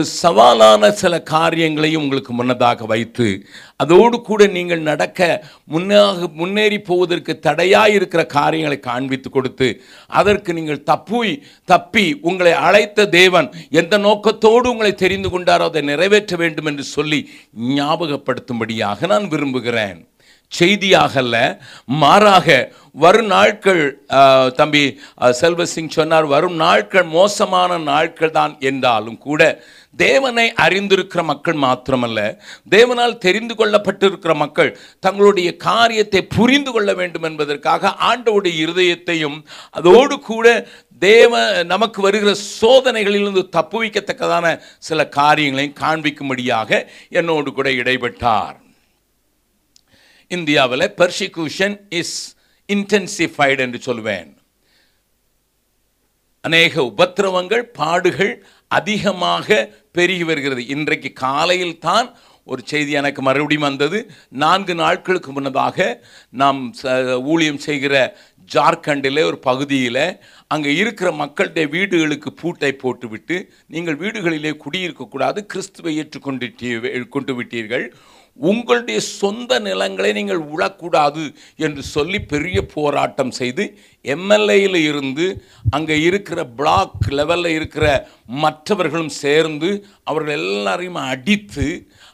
ஒரு சவாலான சில காரியங்களையும் உங்களுக்கு முன்னதாக வைத்து அதோடு கூட நீங்கள் நடக்க முன்னாக முன்னேறி போவதற்கு தடையாக இருக்கிற காரியங்களை காண்பித்து கொடுத்து அதற்கு நீங்கள் தப்பி தப்பி உங்களை அழைத்த தேவன் எந்த நோக்கத்தோடு உங்களை தெரிந்து கொண்டாரோ அதை நிறைவேற்ற வேண்டும் என்று சொல்லி ஞாபகப்படுத்தும்படியாக நான் விரும்புகிறேன். செய்தியாக அல்ல மாறாக வரும் நாட்கள் தம்பி செல்வசிங் சொன்னார் வரும் நாட்கள் மோசமான நாட்கள் தான் என்றாலும் கூட தேவனை அறிந்திருக்கிற மக்கள் மாத்திரமல்ல தேவனால் தெரிந்து கொள்ளப்பட்டிருக்கிற மக்கள் தங்களுடைய காரியத்தை புரிந்து கொள்ள வேண்டும் என்பதற்காக ஆண்டவுடைய இருதயத்தையும் அதோடு கூட தேவ நமக்கு வருகிற சோதனைகளிலிருந்து தப்புவிக்கத்தக்கதான சில காரியங்களையும் காண்பிக்கும்படியாக என்னோடு கூட இடைபெற்றார் இந்தியாவில் பெர்சிக்யூஷன் இஸ் இன்டென்சிஃபைடு என்று சொல்வேன். அநேக உபத்திரவங்கள் பாடுகள் அதிகமாக பெருகி வருகிறது. இன்றைக்கு காலையில் தான் ஒரு செய்தி எனக்கு மறுபடியும் வந்தது. நான்கு நாட்களுக்கு முன்னதாக நாம் ச- ஊழியம் செய்கிற ஜார்க்கண்டில் ஒரு பகுதியில் அங்கே இருக்கிற மக்களுடைய வீடுகளுக்கு பூட்டை போட்டுவிட்டு நீங்கள் வீடுகளிலே குடியிருக்கக்கூடாது கிறிஸ்துவை ஏற்றுக்கொண்டு கொண்டு விட்டீர்கள் உங்களுடைய சொந்த நிலங்களை நீங்கள் உழக்கூடாது என்று சொல்லி பெரிய போராட்டம் செய்து எம்எல்ஏயில் இருந்து அங்கே இருக்கிற பிளாக் லெவலில் இருக்கிற மற்றவர்களும் சேர்ந்து அவர்கள் எல்லாரையும் அடித்து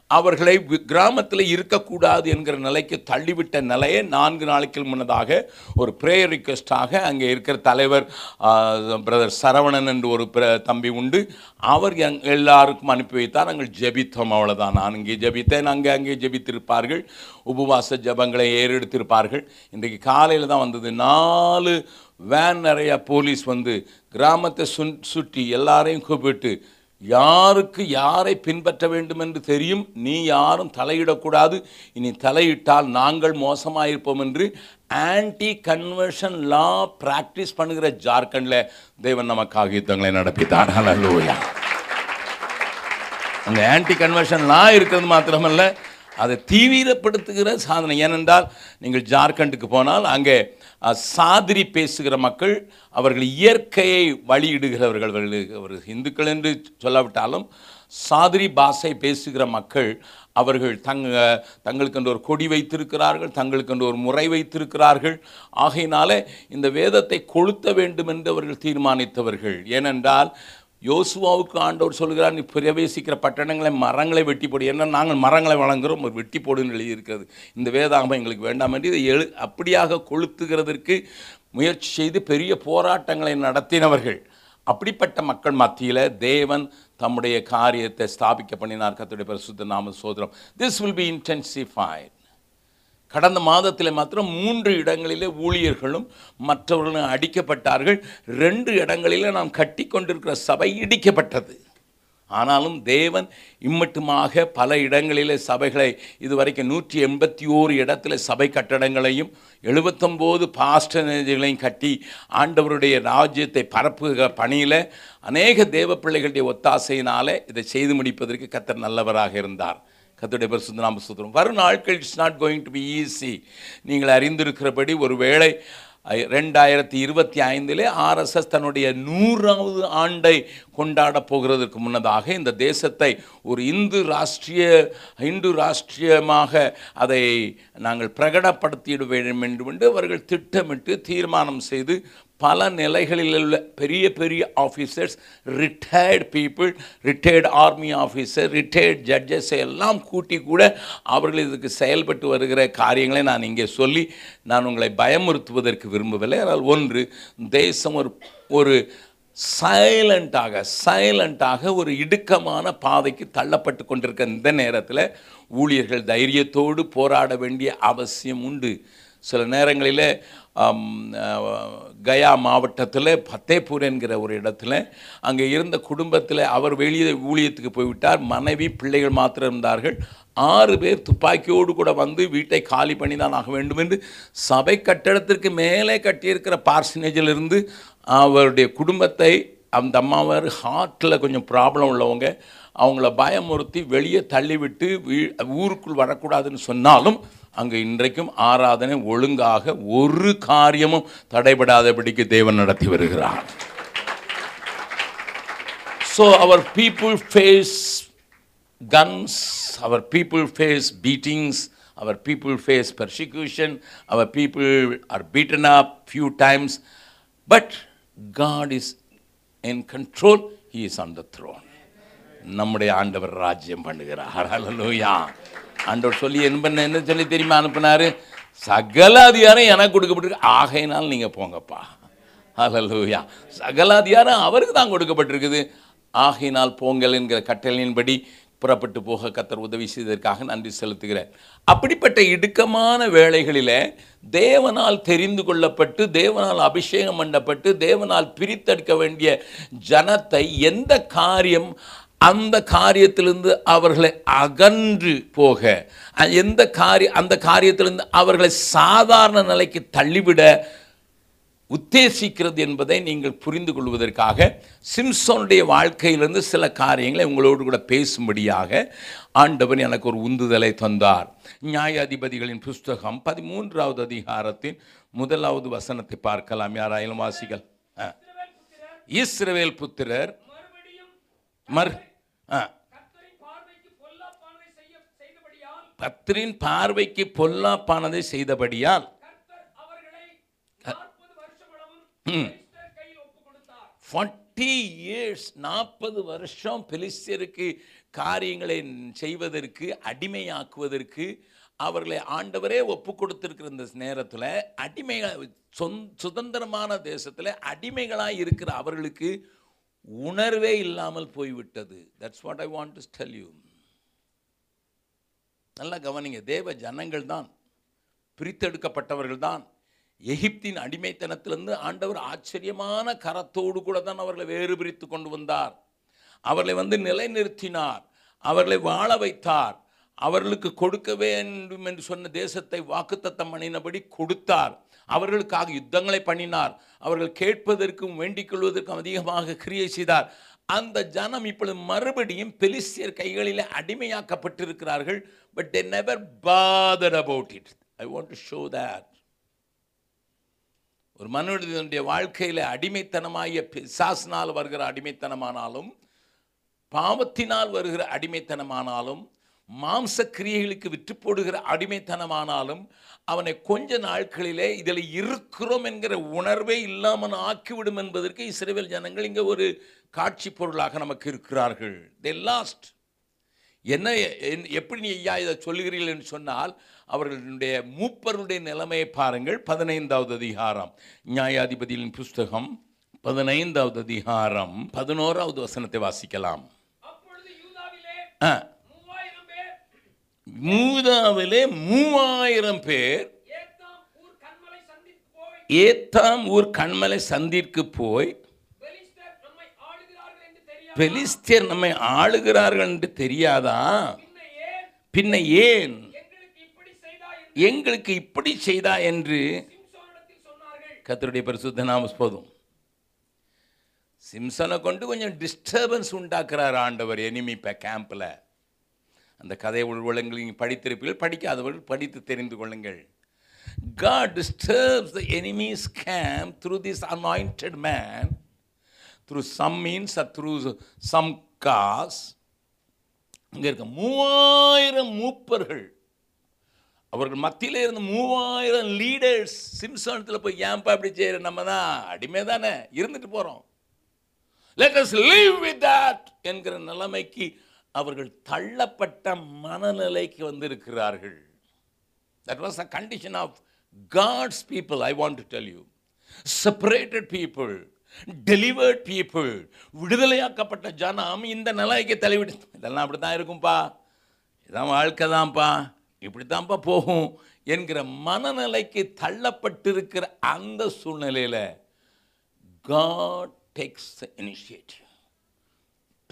அவர்களை கிராமத்தில் இருக்கக்கூடாது என்கிற நிலைக்கு தள்ளிவிட்ட நிலையை நான்கு நாளைக்கு முன்னதாக ஒரு ப்ரேயர் ரிக்வெஸ்டாக அங்கே இருக்கிற தலைவர் பிரதர் சரவணன் என்று ஒரு பிர- தம்பி உண்டு. அவர் எங் எல்லாருக்கும் அனுப்பி வைத்தார். நாங்கள் ஜெபித்தோம் அவ்வளோதான் நான் இங்கே ஜெபித்தேன். அங்கே அங்கே ஜெபித்திருப்பார்கள். உபவாச ஜெபங்களை ஏறெடுத்திருப்பார்கள். இன்றைக்கு காலையில் தான் வந்தது. நாலு வேன் நிறைய போலீஸ் வந்து கிராமத்தை சுன் சுற்றி எல்லாரையும் கூப்பிட்டு யாருக்கு யாரை பின்பற்ற வேண்டும் என்று தெரியும் நீ யாரும் தலையிடக்கூடாது. இனி தலையிட்டால் நாங்கள் மோசமாயிருப்போம் என்று ஆன்டி கன்வர்ஷன் லா பிராக்டிஸ் பண்ணுகிற ஜார்க்கண்டில் தேவன் நமக்காக யுத்தங்களை நடப்பித்தார் ஹalleluya அங்கே ஆன்டி கன்வர்ஷன் லா இருக்கிறது மாத்திரமல்ல அதை தீவிரப்படுத்துகிற சாதனை. ஏனென்றால் நீங்கள் ஜார்க்கண்டுக்கு போனால் அங்கே சாதிரி பேசுகிற மக்கள் அவர்கள் இயற்கையை வழியிடுகிறவர்கள் அவர்கள் இந்துக்கள் என்று சொல்லாவிட்டாலும் சாதிரி பாஷை பேசுகிற மக்கள் அவர்கள் தங்க தங்களுக்கென்று ஒரு கொடி வைத்திருக்கிறார்கள் தங்களுக்கென்று ஒரு முறை வைத்திருக்கிறார்கள். ஆகையினாலே இந்த வேதத்தை கொளுத்த வேண்டும் என்று அவர்கள் தீர்மானித்தவர்கள். ஏனென்றால் யோசுவாவுக்கு ஆண்டவர் சொல்கிறார் நீ பிரவேசிக்கிற பட்டணங்களை மரங்களை வெட்டி போடு. ஏன்னா நாங்கள் மரங்களை வழங்குகிறோம் ஒரு வெட்டி போடுன்னு எழுதியிருக்கிறது. இந்த வேதாகமம் எங்களுக்கு வேண்டாம் என்று இதை எழு அப்படியாக கொளுத்துகிறதற்கு முயற்சி செய்து பெரிய போராட்டங்களை நடத்தினவர்கள். அப்படிப்பட்ட மக்கள் மத்தியில் தேவன் தம்முடைய காரியத்தை ஸ்தாபிக்க பண்ணினார். கத்துடைய பரிசுத்த நாம சோதரம் திஸ் வில் பி இன்டென்சிஃபைட் கடந்த மாதத்தில் மாத்திரம் மூன்று இடங்களிலே ஊழியர்களும் மற்றவர்களும் அடிக்கப்பட்டார்கள். ரெண்டு இடங்களிலே நாம் கட்டி கொண்டிருக்கிற சபை இடிக்கப்பட்டது. ஆனாலும் தேவன் இம்மட்டுமாக பல இடங்களிலே சபைகளை இதுவரைக்கும் நூற்றி எண்பத்தி ஓரு இடத்துல சபை கட்டடங்களையும் எழுபத்தொம்போது பாஸ்டர்களையும் கட்டி ஆண்டவருடைய ராஜ்யத்தை பரப்புகிற பணியில் அநேக தேவ பிள்ளைகளுடைய ஒத்தாசையினாலே இதை செய்து முடிப்பதற்கு கத்தர் நல்லவராக இருந்தார். கத்துடைய பரிசுத்த நாம சுத்திரம் வரும் நாட்கள் it's not going to be easy நீங்கள் அறிந்திருக்கிறபடி ஒருவேளை ரெண்டாயிரத்தி இருபத்தி ஐந்திலே ஆர்எஸ்எஸ் தன்னுடைய நூறாவது ஆண்டை கொண்டாட போகிறதற்கு முன்னதாக இந்த தேசத்தை ஒரு இந்து ராஷ்டிரிய இந்து ராஷ்டிரியமாக அதை நாங்கள் பிரகடப்படுத்திட வேண்டும் என்று அவர்கள் திட்டமிட்டு தீர்மானம் செய்து பல நிலைகளில் உள்ள பெரிய பெரிய officers retired people retired army officer retired judges எல்லாம் கூட்டி கூட அவர்கள் இதுக்கு செயல்பட்டு வருகிற காரியங்களை நான் இங்கே சொல்லி நான் உங்களை பயமுறுத்துவதற்கு விரும்பவில்லை. ஆனால் ஒன்று தேசம் ஒரு ஒரு சைலண்ட்டாக சைலண்ட்டாக ஒரு இடுக்கமான பாதைக்கு தள்ளப்பட்டு கொண்டிருக்க இந்த நேரத்தில் ஊழியர்கள் தைரியத்தோடு போராட வேண்டிய அவசியம் உண்டு. சில நேரங்களில் கயா மாவட்டத்தில் ஃபத்தேபூர் என்கிற ஒரு இடத்துல அங்கே இருந்த குடும்பத்தில் அவர் வெளியே ஊழியத்துக்கு போய்விட்டார். மனைவி பிள்ளைகள் மாத்திரம் இருந்தார்கள். ஆறு பேர் துப்பாக்கியோடு கூட வந்து வீட்டை காலி பண்ணி தான் ஆக வேண்டும் என்று சபை கட்டடத்திற்கு மேலே கட்டியிருக்கிற பார்சனேஜிலிருந்து அவருடைய குடும்பத்தை அந்த அம்மாவார் ஹார்ட்டில் கொஞ்சம் ப்ராப்ளம் உள்ளவங்க அவங்கள பயமுறுத்தி வெளியே தள்ளிவிட்டு வீ ஊருக்குள் வரக்கூடாதுன்னு சொன்னாலும் அங்கு இன்றைக்கும் ஆராதனை ஒழுங்காக ஒரு காரியமும் தடைபடாதபடிக்கு தேவன் நடத்தி வருகிறார் so our people face guns our people face beatings our people face persecution our people are beaten up few times but God is in control he is on the throne நம்முடைய ஆண்டவர் ராஜ்யம் பண்ணுகிறார். அலலூயா ஆண்டவர் சொல்லி என்ன பண்ண என்ன சொல்லி தெரியுமா அனுப்புனாரு? சகல அதிகாரம் எனக்கு கொடுக்கப்பட்டிருக்கு. ஆகையினால் நீங்கள் போங்கப்பா. அலலூயா சகல அதிகாரம் அவருக்கு தான் கொடுக்கப்பட்டிருக்குது. ஆகையினால் போங்கள் என்கிற கட்டளையின்படி புறப்பட்டு போக கத்தர் உதவி செய்ததற்காக நன்றி செலுத்துகிறேன். அப்படிப்பட்ட இடுக்கமான வேளைகளில் தேவனால் தெரிந்து கொள்ளப்பட்டு தேவனால் அபிஷேகம் பண்ணப்பட்டு தேவனால் பிரித்தெடுக்க வேண்டிய ஜனத்தை எந்த காரியம் அந்த காரியத்திலிருந்து அவர்களை அகன்று போக எந்த காரிய அந்த காரியத்திலிருந்து அவர்களை சாதாரண நிலைக்கு தள்ளிவிட உத்தேசிக்கிறது என்பதை நீங்கள் புரிந்து கொள்வதற்காக சிம்சோனுடைய வாழ்க்கையிலிருந்து சில காரியங்களை உங்களோடு கூட பேசும்படியாக ஆண்டவன் எனக்கு ஒரு உந்துதலை தந்தார். நியாயாதிபதிகளின் புஸ்தகம் பதிமூன்றாவது அதிகாரத்தின் முதலாவது வசனத்தை பார்க்கலாம். யாராயிலும் வாசிகள்? இஸ்ரவேல் புத்திரர். மர் கத்தரின் ஆ பார்வைக்கு பொல்லாப்பானதை செய்தபடியால். நாற்பது ஃபார்ட்டி இயர்ஸ் நாற்பது வருஷம் பெலிஸ்தியருக்கு காரியங்களை செய்வதற்கு அடிமையாக்குவதற்கு அவர்களை ஆண்டவரே ஒப்பு கொடுத்திருக்கிற இந்த நேரத்தில் அடிமைகள் சொந் சுதந்திரமான தேசத்தில் அடிமைகளாக இருக்கிற அவர்களுக்கு உணர்வே இல்லாமல் போய்விட்டது. That's what I want to tell you நல்லா கவனிங்க. தேவ ஜனங்கள் தான் பிரித்தெடுக்கப்பட்டவர்கள் தான். எகிப்தின் அடிமைத்தனத்திலிருந்து ஆண்டவர் ஆச்சரியமான கரத்தோடு கூட தான் அவர்களை வேறு பிரித்து கொண்டு வந்தார். அவர்களை வந்து நிலைநிறுத்தினார். அவர்களை வாழ வைத்தார். அவர்களுக்கு கொடுக்க வேண்டும் என்று சொன்ன தேசத்தை வாக்குத்தத்தம் அணினபடி கொடுத்தார். அவர்களுக்காக யுத்தங்களை பண்ணினார். அவர்கள் கேட்பதற்கும் வேண்டிக் கொள்வதற்கும் அதிகமாக கிரியை செய்தார். அந்த ஜனம் இப்பொழுது மறுபடியும் பெலிஸ்தியர் கைகளில் அடிமையாக்கப்பட்டிருக்கிறார்கள். But they never bother about it I want to show that ஒரு மனிதனுடைய வாழ்க்கையில் அடிமைத்தனமாகிய பிசாசினால் வருகிற அடிமைத்தனமானாலும் பாவத்தினால் வருகிற அடிமைத்தனமானாலும் மாம்ச கிரியைகளுக்கு விற்று போடுகிற அடிமைத்தனமானாலும் அவனை கொஞ்ச நாட்களிலே இதில் இருக்கிறோம் என்கிற உணர்வே இல்லாமல் ஆக்கிவிடும் என்பதற்கு இஸ்ரேல் ஜனங்கள் இங்கே ஒரு காட்சி பொருளாக நமக்கு இருக்கிறார்கள். தே லாஸ்ட் என்ன என்- எப்படி நீ ஐயா இதை சொல்லுகிறீர்கள் என்று சொன்னால் அவர்களுடைய மூப்பருடைய நிலைமையை பாருங்கள். பதினைந்தாவது அதிகாரம். நியாயாதிபதியின் புஸ்தகம் பதினைந்தாவது அதிகாரம். பதினோராவது வசனத்தை வாசிக்கலாம். ஆ, மூதாவிலே மூவாயிரம் பேர் ஏத்தாம் ஊர் கண்மலை சந்திற்கு போய் பெலிஸ்தர் நம்மை ஆளுகிறார்கள் என்று தெரியாது? பெலிஸ்தியர் நம்மை ஆளுகிறார்கள் என்று தெரியாதா? பின்ன ஏன்? எங்களுக்கு இப்படி செய்தா என்று கர்த்தருடைய பரிசுத்த நாம போதும். சிம்சனை கொண்டு கொஞ்சம் டிஸ்டர்பன்ஸ் உண்டாக்குறார் ஆண்டவர் எனிமி இப்போ கேம்பில் அந்த கதை உள்வளங்கள் நீங்கள் படித்திருப்பீர்கள் படிக்காதவர்கள் படித்து தெரிந்து கொள்ளுங்கள். God disturbs the enemy's camp through this anointed man, through some means or through some cause. இங்கே இருக்க மூவாயிரம் மூப்பர்கள். அவர்கள் மத்தியில் இருந்த மூவாயிரம் லீடர்ஸ் சிம்சனத்தில் போய் ஏன்பா இப்படி செய்கிற நம்ம தான் அடிமை தானே இருந்துட்டு போகிறோம் let us leave with that என்கிற நிலைமைக்கு அவர்கள் தள்ளப்பட்ட மனநிலைக்கு வந்திருக்கிறார்கள். That was a condition of God's people I want to tell you separated people delivered people விடுதலையாக்கப்பட்ட ஜனம் இந்த நிலைக்கு தலைவிடு இதெல்லாம் அப்படி தான் இருக்கும்பா. இதான் வாழ்க்கை தான்ப்பா இப்படித்தான்ப்பா போகும் என்கிற மனநிலைக்கு தள்ளப்பட்டிருக்கிற அந்த சூழ்நிலையில் காட் டேக்ஸ் இனிஷியேட்டிவ்.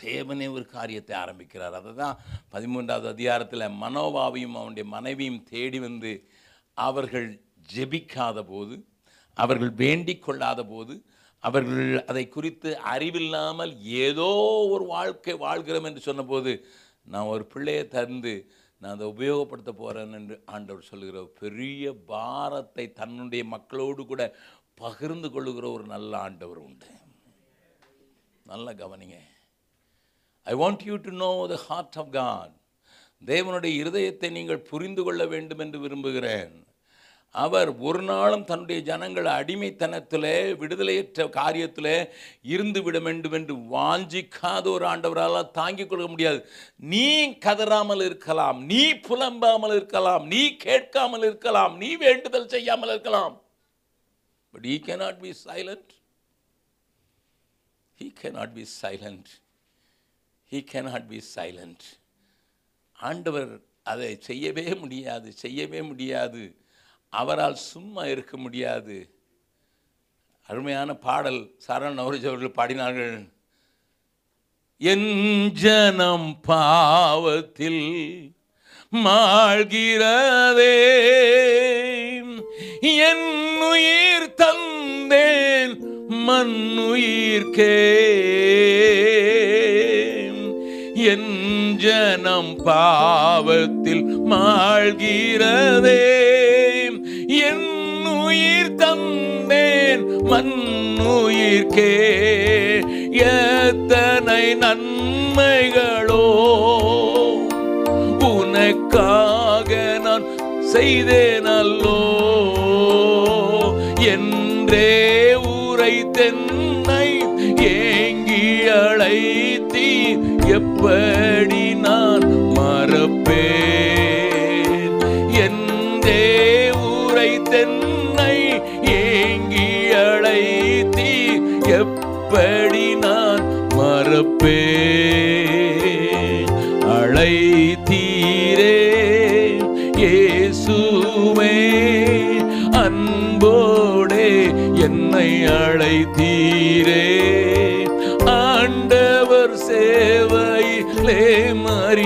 தேவனே ஒரு காரியத்தை ஆரம்பிக்கிறார். அதை தான் பதிமூன்றாவது அதிகாரத்தில் மனோபாவையும் அவனுடைய மனைவியும் தேடி வந்து அவர்கள் ஜெபிக்காத போது அவர்கள் வேண்டிக் கொள்ளாத போது அவர்கள் அதை குறித்து அறிவில்லாமல் ஏதோ ஒரு வாழ்க்கை வாழ்கிறோம் என்று சொன்னபோது நான் ஒரு பிள்ளையை தந்து நான் அதை உபயோகப்படுத்த போகிறேன் என்று ஆண்டவர் சொல்லுகிற ஒரு பெரிய பாரத்தை தன்னுடைய மக்களோடு கூட பகிர்ந்து கொள்ளுகிற ஒரு நல்ல ஆண்டவர் உண்டு. நல்ல கவனிங்க. I want you to know the heart of God தேவனுடைய இருதயத்தை நீங்கள் புரிந்து கொள்ள வேண்டும் என்று விரும்புகிறேன். அவர் ஒரு நாளும் தன்னுடைய ஜனங்கள் அடிமைத்தனத்தில் விடுதலையற்ற காரியத்தில் இருந்து விட வேண்டும் என்று வாஞ்சிக்காத ஒரு ஆண்டவரால் தாங்கிக் கொள்ள முடியாது. நீ கதறாமல் இருக்கலாம் நீ புலம்பாமல் இருக்கலாம் நீ கேட்காமல் இருக்கலாம் நீ வேண்டுதல் செய்யாமல் இருக்கலாம். But he cannot be silent he cannot be silent he cannot be silent ஆண்டவர் அதை செய்யவே முடியாது செய்யவே முடியாது. அவரால் சும்மா இருக்க முடியாது. அருமையான பாடல் சரண் நவரஜ் அவர்கள் பாடினார்கள். என் ஜனம் பாவத்தில் மாழ்கிறதே. என் உயிர் தந்தேன் மண்ணுயிர்க்கே. என் ஜனம் பாவத்தில் மாழ்கிறதே என் உயிர் தந்தேன் மண்ணுயிர்க்கே எத்தனை நன்மைகளோ உனக்காக நான் செய்தேன் அல்லோ. என்றே உரை தென்னை ஏங்கி அழைத்தி எப்படி நான் மறப்பேன்? என்றே ஊரை தென்னை ஏங்கி அழைத்தி எப்படி நான் மறப்பேன்? அழைத்தீரே இயேசுவே அன்போடே என்னை அழைத்தீரே.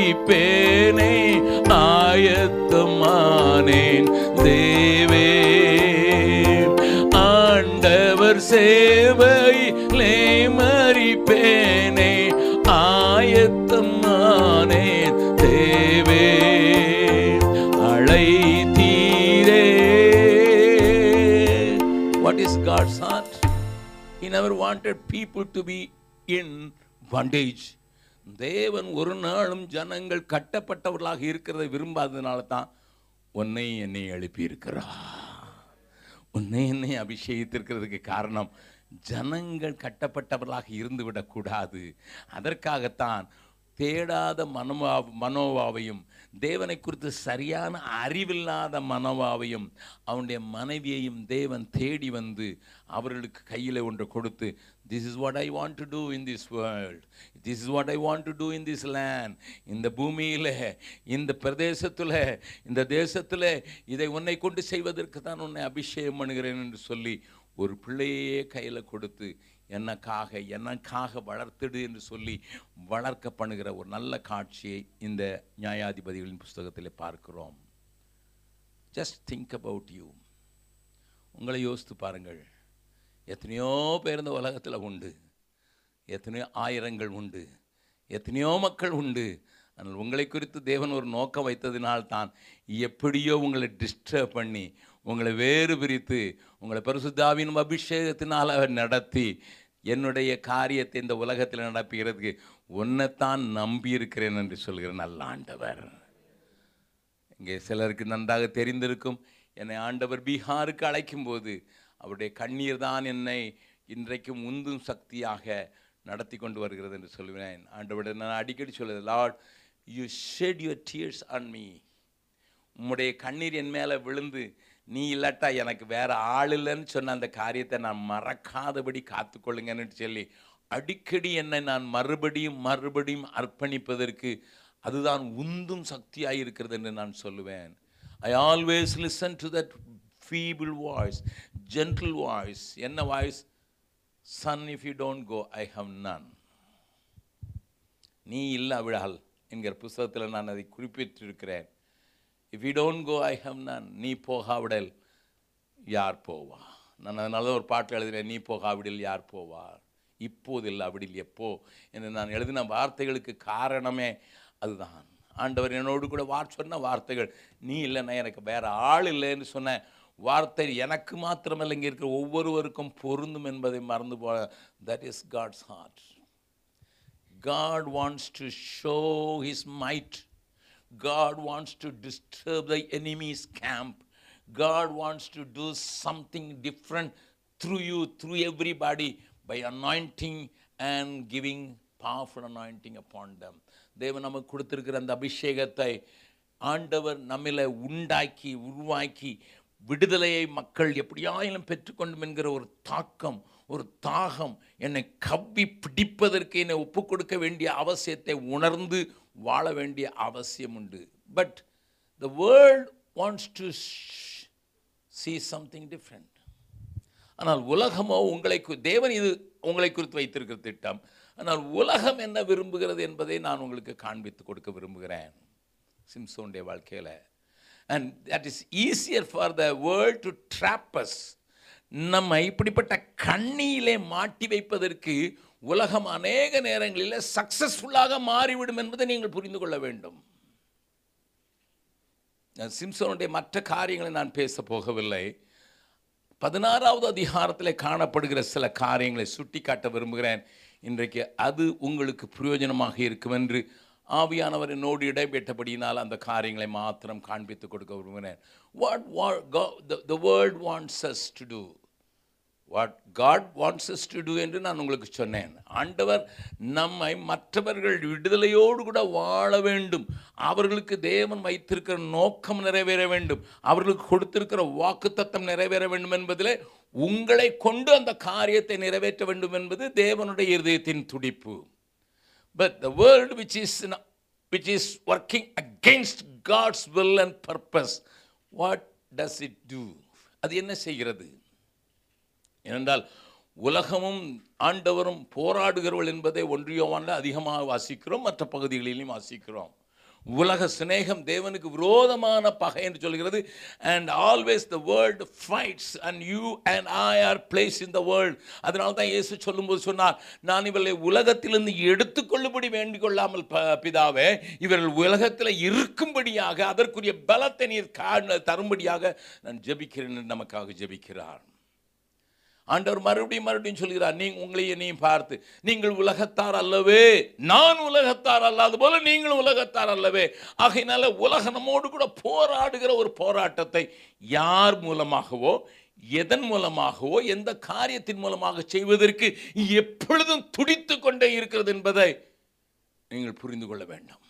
மறிப்பேனே ஆயத்தமானேன் தேவே. ஆண்டவர் சேவையிலே மறிப்பேனே ஆயத்தமானேன் தேவே. அழைத்தீரே. What is God's heart He never wanted people to be in bondage. தேவன் ஒரு நாளும் ஜனங்கள் கட்டப்பட்டவர்களாக இருக்கிறத விரும்பாததுனால தான் உன்னை என்னை எழுப்பியிருக்கிறா உன்னை என்னை அபிஷேகித்திருக்கிறதுக்கு காரணம் ஜனங்கள் கட்டப்பட்டவர்களாக இருந்து விடக்கூடாது அதற்காகத்தான் தேடாத மனோவா மனோவாவையும் தேவனை குறித்து சரியான அறிவில்லாத மனவாவையும் அவனுடைய மனைவியையும் தேவன் தேடி வந்து அவர்களுக்கு கையில் ஒன்று கொடுத்து this is what I want to do in this world this is what I want to do in this land இந்த பூமியில் இந்த பிரதேசத்தில் இந்த தேசத்தில் இதை உன்னை கொண்டு செய்வதற்கு தான் உன்னை அபிஷேகம் பண்ணுகிறேன் என்று சொல்லி ஒரு பிள்ளையே கையில் கொடுத்து எனக்காக எனக்காக வளர்த்திடு என்று சொல்லி வளர்க்க பண்ணுகிற ஒரு நல்ல காட்சியை இந்த நியாயாதிபதிகளின் புஸ்தகத்தில் பார்க்கிறோம். ஜஸ்ட் திங்க் அபவுட் யூ உங்களை யோசித்து பாருங்கள். எத்தனையோ பேர் இந்த உலகத்தில் உண்டு. எத்தனையோ ஆயிரங்கள் உண்டு. எத்தனையோ மக்கள் உண்டு. ஆனால் உங்களை குறித்து தேவன் ஒரு நோக்கம் வைத்ததினால் தான் எப்படியோ உங்களை டிஸ்டர்ப் பண்ணி உங்களை வேறு பிரித்து உங்களை பரிசுத்தாவின் அபிஷேகத்தினால் அவர் நடத்தி என்னுடைய காரியத்தை இந்த உலகத்தில் நடப்புகிறதுக்கு உன்னைத்தான் நம்பியிருக்கிறேன் என்று சொல்கிற நல்ல ஆண்டவர். இங்கே சிலருக்கு நன்றாக தெரிந்திருக்கும் என்னை ஆண்டவர் பீகாருக்கு அழைக்கும்போது அவருடைய கண்ணீர் தான் என்னை இன்றைக்கும் உந்தும் சக்தியாக நடத்தி கொண்டு வருகிறது என்று சொல்லுவேன் ஆண்டவர் நான் அடிக்கடி சொல்லுது Lord you shed your tears on me உம்முடைய கண்ணீர் என் மேலே விழுந்து நீ இல்லாட்டா எனக்கு வேற ஆள் இல்லைன்னு சொன்ன அந்த காரியத்தை நான் மறக்காதபடி காத்துக்கொள்ளுங்கன்னு சொல்லி அடிக்கடி என்னை நான் மறுபடியும் மறுபடியும் அர்ப்பணிப்பதற்கு அதுதான் உந்தும் சக்தியாக இருக்கிறது என்று நான் சொல்லுவேன். I always listen to that feeble voice gentle voice என்ன voice son if you don't go I have none நீ இல்லாவிடால் என்கிற புஸ்தகத்தில் நான் அதை குறிப்பிட்டிருக்கிறேன். If you don't go I have நான் நீ போகாவிடல் யார் போவா? நான் அதனால ஒரு பாட்டு எழுதினேன் நீ போகாவிடில் யார் போவா? இப்போது இல்லாவிடில் எப்போ? என்று நான் எழுதின வார்த்தைகளுக்கு காரணமே அதுதான். ஆண்டவர் என்னோடு கூட வார் சொன்ன வார்த்தைகள் நீ இல்லைன்னா எனக்கு வேற ஆள் இல்லைன்னு சொன்ன வார்த்தை எனக்கு மாத்திரமல்ல இங்கே இருக்கிற ஒவ்வொருவருக்கும் பொருந்தும் என்பதை மறந்து போ that is God's heart God wants to show his might God wants to disturb the enemy's camp. God wants to do something different through you, through everybody, by anointing and giving powerful anointing upon them. தேவன் நமக்கு கொடுத்துருக்கிற அந்த அபிஷேகத்தை ஆண்டவர் நம்மளை உண்டாக்கி உருவாக்கி விடுதலையை மக்கள் எப்படியாயிலும் பெற்றுக்கொண்டும் என்கிற ஒரு தாக்கம் ஒரு தாகம் என்னை கவ்வி பிடிப்பதற்கு என்னை ஒப்பு கொடுக்க வேண்டிய அவசியத்தை உணர்ந்து வாழ வேண்டிய அவசியம் உண்டு. But the world wants to see something different ஆனால் உலகமோ உங்களை தேவன் இது உங்களை குறித்து வைத்திருக்கிற திட்டம். ஆனால் உலகம் என்ன விரும்புகிறது என்பதை நான் உங்களுக்கு காண்பித்து கொடுக்க விரும்புகிறேன். சிம்சோனுடைய வாழ்க்கையில். And that is easier for the world to trap us நம்ம இப்படிப்பட்ட கண்ணியிலே மாட்டி வைப்பதற்கு உலகம் அநேக நேரங்களில் சக்சஸ்ஃபுல்லாக மாறிவிடும் என்பதை நீங்கள் புரிந்து கொள்ள வேண்டும். சிம்சோனுடைய மற்ற காரியங்களை நான் பேச போகவில்லை. பதினாறாவது அதிகாரத்தில் காணப்படுகிற சில காரியங்களை சுட்டிக்காட்ட விரும்புகிறேன். இன்றைக்கு அது உங்களுக்கு பிரயோஜனமாக இருக்கும் என்று ஆவியானவர் என்னோடு இடைபெற்றபடியினால் அந்த காரியங்களை மாத்திரம் காண்பித்து கொடுக்க விரும்புகிறேன். What the world wants us to do what God wants us to do என்று நான் உங்களுக்கு சொன்னேன். ஆண்டவர் நம்மை மற்றவர்கள் விடுதலையோடு கூட வாழ வேண்டும். அவர்களுக்கு தேவன் வைத்திருக்கிற நோக்கம் நிறைவேற வேண்டும். அவர்களுக்கு கொடுத்திருக்கிற வாக்குத்தத்தம் நிறைவேற வேண்டும் என்பதிலே உங்களை கொண்டு அந்த காரியத்தை நிறைவேற்ற வேண்டும் என்பது தேவனுடைய இருதயத்தின் துடிப்பு. But the world which is which is working against God's will and purpose what does it do அது என்ன செய்கிறது? ஏனென்றால் உலகமும் ஆண்டவரும் போராடுகிறவள் என்பதை ஒன்றியோவானில் அதிகமாக வாசிக்கிறோம் மற்ற பகுதிகளிலும் வாசிக்கிறோம். உலக சிநேகம் தேவனுக்கு விரோதமான பகை என்று சொல்கிறது and always the world fights and you and I are place in the world அதனால தான் இயேசு சொல்லும்போது சொன்னார் நான் இவர்களை உலகத்திலிருந்து எடுத்துக்கொள்ளும்படி வேண்டிக் கொள்ளாமல் ப பிதாவே இவர்கள் உலகத்தில் இருக்கும்படியாக அதற்குரிய பலத்தை நீர் கா- தரும்படியாக நான் ஜெபிக்கிறேன் என்று நமக்காக ஜெபிக்கிறார். ஆண்டவர் மறுபடியும் மறுபடியும் சொல்கிறார் நீ உங்களை நீ பார்த்து நீங்கள் உலகத்தார் அல்லவே நான் உலகத்தார் அல்லாத போல நீங்களும் உலகத்தார் அல்லவே. ஆகையினால உலக நம்மோடு கூட போராடுகிற ஒரு போராட்டத்தை யார் மூலமாகவோ எதன் மூலமாகவோ எந்த காரியத்தின் மூலமாக செய்வதற்கு எப்பொழுதும் துடித்து கொண்டே இருக்கிறது என்பதை நீங்கள் புரிந்து கொள்ள வேண்டும்.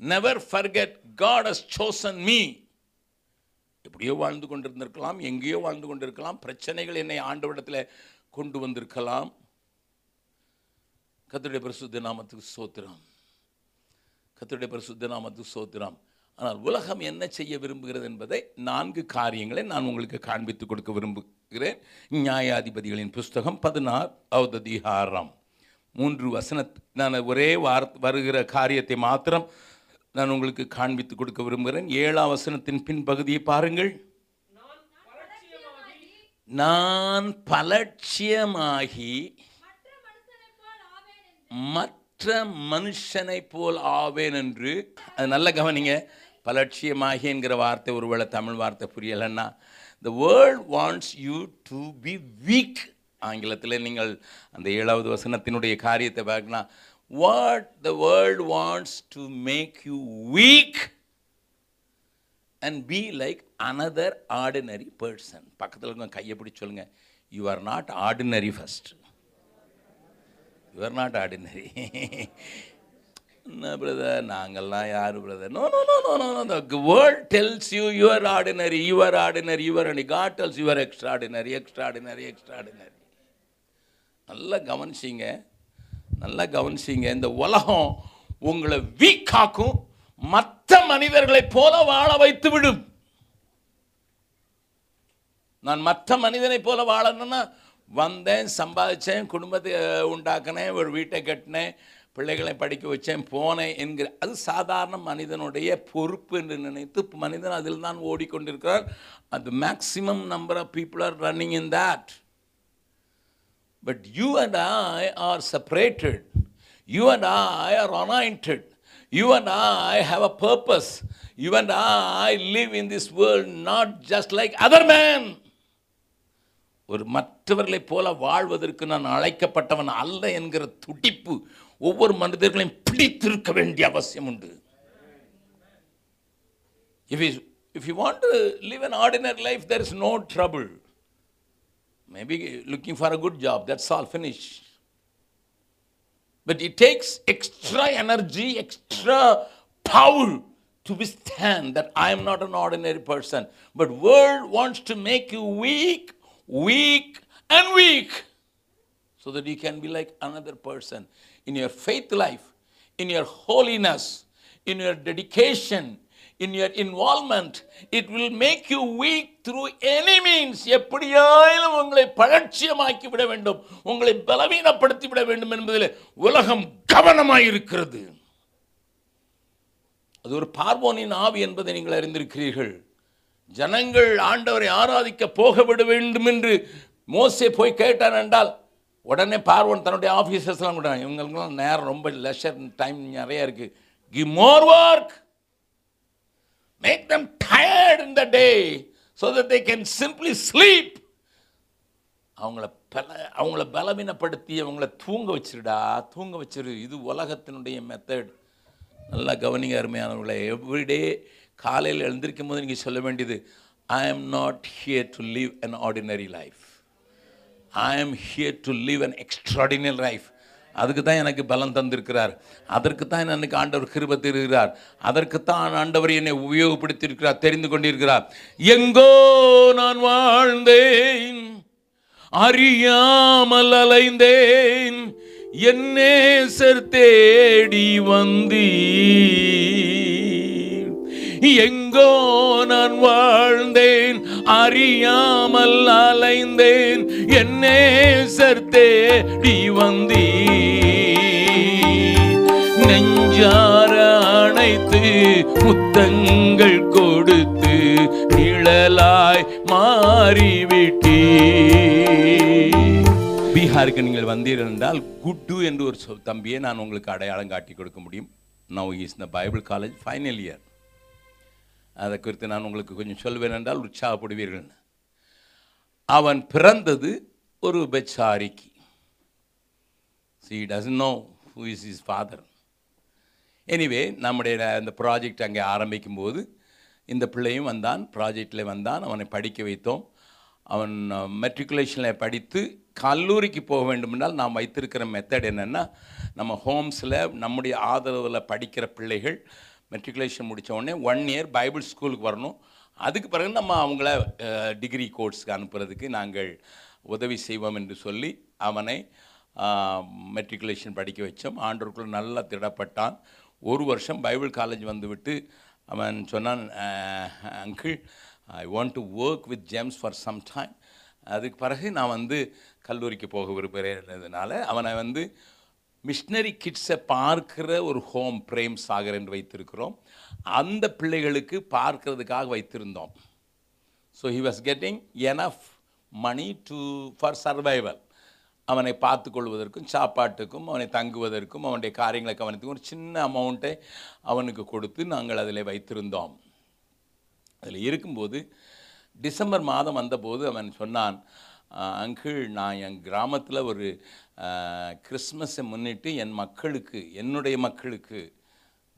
Never forget God has chosen me எப்படியோ வாழ்ந்து கொண்டிருந்திருக்கலாம் எங்கேயோ வாழ்ந்து கொண்டிருக்கலாம் பிரச்சனைகள் என்னை ஆண்டவடத்தில் கொண்டு வந்திருக்கலாம். கத்துடைய பரிசுத்த நாமத்துக்கு சோத்திரம் கத்துடைய பரிசுத்த நாமத்துக்கு சோத்திரம் ஆனால் உலகம் என்ன செய்ய விரும்புகிறது என்பதை நான்கு காரியங்களை நான் உங்களுக்கு காண்பித்து கொடுக்க விரும்புகிறேன். நியாயாதிபதிகளின் புஸ்தகம் பதினாறாவது அதிகாரம் மூன்று வசன நான் ஒரே வார் வருகிற காரியத்தை மாத்திரம் நான் உங்களுக்கு காண்பித்து கொடுக்க விரும்புகிறேன். ஏழாம் வசனத்தின் பின்பகுதியை பாருங்கள். நான் பலட்சியமாகி மற்ற மனுஷனைப் போல் ஆவேன் என்று. அது நல்ல கவனிங்க. பலட்சியமாகி என்கிற வார்த்தை ஒருவேளை தமிழ் வார்த்தை புரியலைன்னா the world wants you to be weak ஆங்கிலத்தில் நீங்கள் அந்த ஏழாவது வசனத்தினுடைய காரியத்தை பார்க்கணும். What the world wants to make you weak and be like another ordinary person பக்கத்தில் இருக்க கையை பிடிச்சி சொல்லுங்க. You are not ordinary first you are not ordinary என்ன பிரதர் நாங்கள்லாம் யார் brother no no no no no no the world tells you you're ordinary you're ordinary you're and God tells you're extraordinary extraordinary extraordinary நல்லா கவனிச்சிங்க. நல்லா கவனிச்சிங்க இந்த உலகம் உங்களை வீக்காக்கும் மற்ற மனிதர்களைப் போல வாழ வைத்து விடும் நான் மற்ற மனிதனைப் போல வாழணும்னா வந்தேன் சம்பாதிச்சேன் குடும்பத்தை உண்டாக்குனேன் உண்டாக்கினேன் ஒரு வீட்டை கட்டினேன் பிள்ளைகளை படிக்க வச்சேன் போனேன் என்கிற அது சாதாரண மனிதனுடைய பொறுப்பு என்று நினைத்து மனிதன் அதில் தான் ஓடிக்கொண்டிருக்கிறார் அது maximum number of people are running in that but you and I are separated. You and I are anointed. You and I have a purpose. You and I live in this world not just like other men. ஒரு மற்றவர்களைப் போல வாழ்வதற்கு நான் அழைக்கப்பட்டவன் அல்ல என்கிற துடிப்பு ஒவ்வொரு மனிதர்களையும் பிடித்திருக்க வேண்டிய அவசியம் உண்டு if if you want live an ordinary life there is no trouble Maybe looking for a good job, that's all, finish. But it takes extra energy, extra power to withstand that I am not an ordinary person. But world wants to make you weak, weak, and weak so that you can be like another person in your faith life, in your holiness, in your dedication, in your involvement it will make you weak through any means எப்படியாயிலும் உங்களை பழட்சியமாக்கி விட வேண்டும். உங்களை பலவீனப்படுத்தி விட வேண்டும் என்பதில் உலகம் கவனமாயிருக்கிறது. அது ஒரு பார்வோனின் ஆவி என்பதை நீங்கள் அறிந்திருக்கிறீர்கள். ஜனங்கள் ஆண்டவரை ஆராதிக்க போக விட வேண்டும் என்று மோசே போய் கேட்டான் என்றால் உடனே பார்வோன் தன்னுடைய ஆஃபீஸர்ஸ்லாம் கூட இவங்களுக்குலாம் நேரம் ரொம்ப லெஷர் டைம் நிறையா இருக்குது கி more work make them tired in the day so that they can simply sleep அவங்கள பல அவங்கள பலவீனப்படுத்தி அவங்கள தூங்க வச்சிருடா தூங்க வச்சிரு. இது உலகத்தினுடைய மெத்தட் நல்லா கவனிங்க அருமையானவர்களை. எவ்ரிடே காலையில் எழுந்திருக்கும் போது நீங்கள் சொல்ல வேண்டியது I am not here to live an ordinary life I am here to live an extraordinary life அதுக்கு தான் எனக்கு பலம் தந்திருக்கிறார். அதற்கு தான் எனக்கு ஆண்டவர் கிருப தருகிறார். அதற்கு தான் ஆண்டவர் என்னை உபயோகப்படுத்தியிருக்கிறார் தெரிந்து கொண்டிருக்கிறார். எங்கோ நான் வாழ்ந்தேன் அறியாமல் அலைந்தேன் என்னே சர் தேடி வந்தி எங்கோ நான் வாழ்ந்தேன் அறியாமல் அலைந்தேன். என்னே நேசர் தேடி நெஞ்சார அணைத்து முத்தங்கள் கொடுத்து நிழலாய் மாறிவிட்டீ பீகாருக்கு நீங்கள் வந்தீர்கள் குட்டு என்று ஒரு சொல் தம்பியை நான் உங்களுக்கு அடையாளம் காட்டி கொடுக்க முடியும். Now is the Bible college final year அதை குறித்து நான் உங்களுக்கு கொஞ்சம் சொல்வேன் என்றால் உற்சாகப்படுவீர்கள் அவன் பிறந்தது ஒரு பெச்சாரிக்கு. She doesn't know who is his father anyway நம்முடைய அந்த ப்ராஜெக்ட் அங்கே ஆரம்பிக்கும் போது இந்த பிள்ளையும் வந்தான் ப்ராஜெக்டில் வந்தான் அவனை படிக்க வைத்தோம். அவன் மெட்ரிகுலேஷனில் படித்து கல்லூரிக்கு போக வேண்டுமென்றால் நாம் வைத்திருக்கிற மெத்தட் என்னென்னா நம்ம ஹோம்ஸில் நம்முடைய ஆதரவில் படிக்கிற பிள்ளைகள் மெட்ரிகுலேஷன் முடித்த உடனே ஒன் இயர் பைபிள் ஸ்கூலுக்கு வரணும். அதுக்கு பிறகு நம்ம அவங்கள டிகிரி கோர்ஸ்க்கு அனுப்புகிறதுக்கு நாங்கள் உதவி செய்வோம் என்று சொல்லி அவனை மெட்ரிகுலேஷன் படிக்க வச்சோம். ஆண்டோருக்குள்ள நல்லா திடப்பட்டான். ஒரு வருஷம் பைபிள் காலேஜ் வந்துவிட்டு அவன் சொன்னான் uncle I want to work with GEMS for some time அதுக்கு பிறகு நான் வந்து கல்லூரிக்கு போக விரும்புகிறேன்றதுனால அவனை வந்து மிஷினரி கிட்ஸை பார்க்கிற ஒரு ஹோம் பிரேம் சாகர் என்று வைத்திருக்கிறோம். அந்த பிள்ளைகளுக்கு பார்க்கறதுக்காக வைத்திருந்தோம். So he was getting enough money to for survival அவனை பார்த்து கொள்வதற்கும் சாப்பாட்டுக்கும் அவனை தங்குவதற்கும் அவனுடைய காரியங்களை கவனித்துக்கும் ஒரு சின்ன அமௌண்ட்டை அவனுக்கு கொடுத்து நாங்கள் அதில் வைத்திருந்தோம். அதில் இருக்கும்போது டிசம்பர் மாதம் வந்தபோது அவன் சொன்னான் அங்கிள் நான் என் கிராமத்தில் ஒரு கிறிஸ்மஸை முன்னிட்டு என் மக்களுக்கு என்னுடைய மக்களுக்கு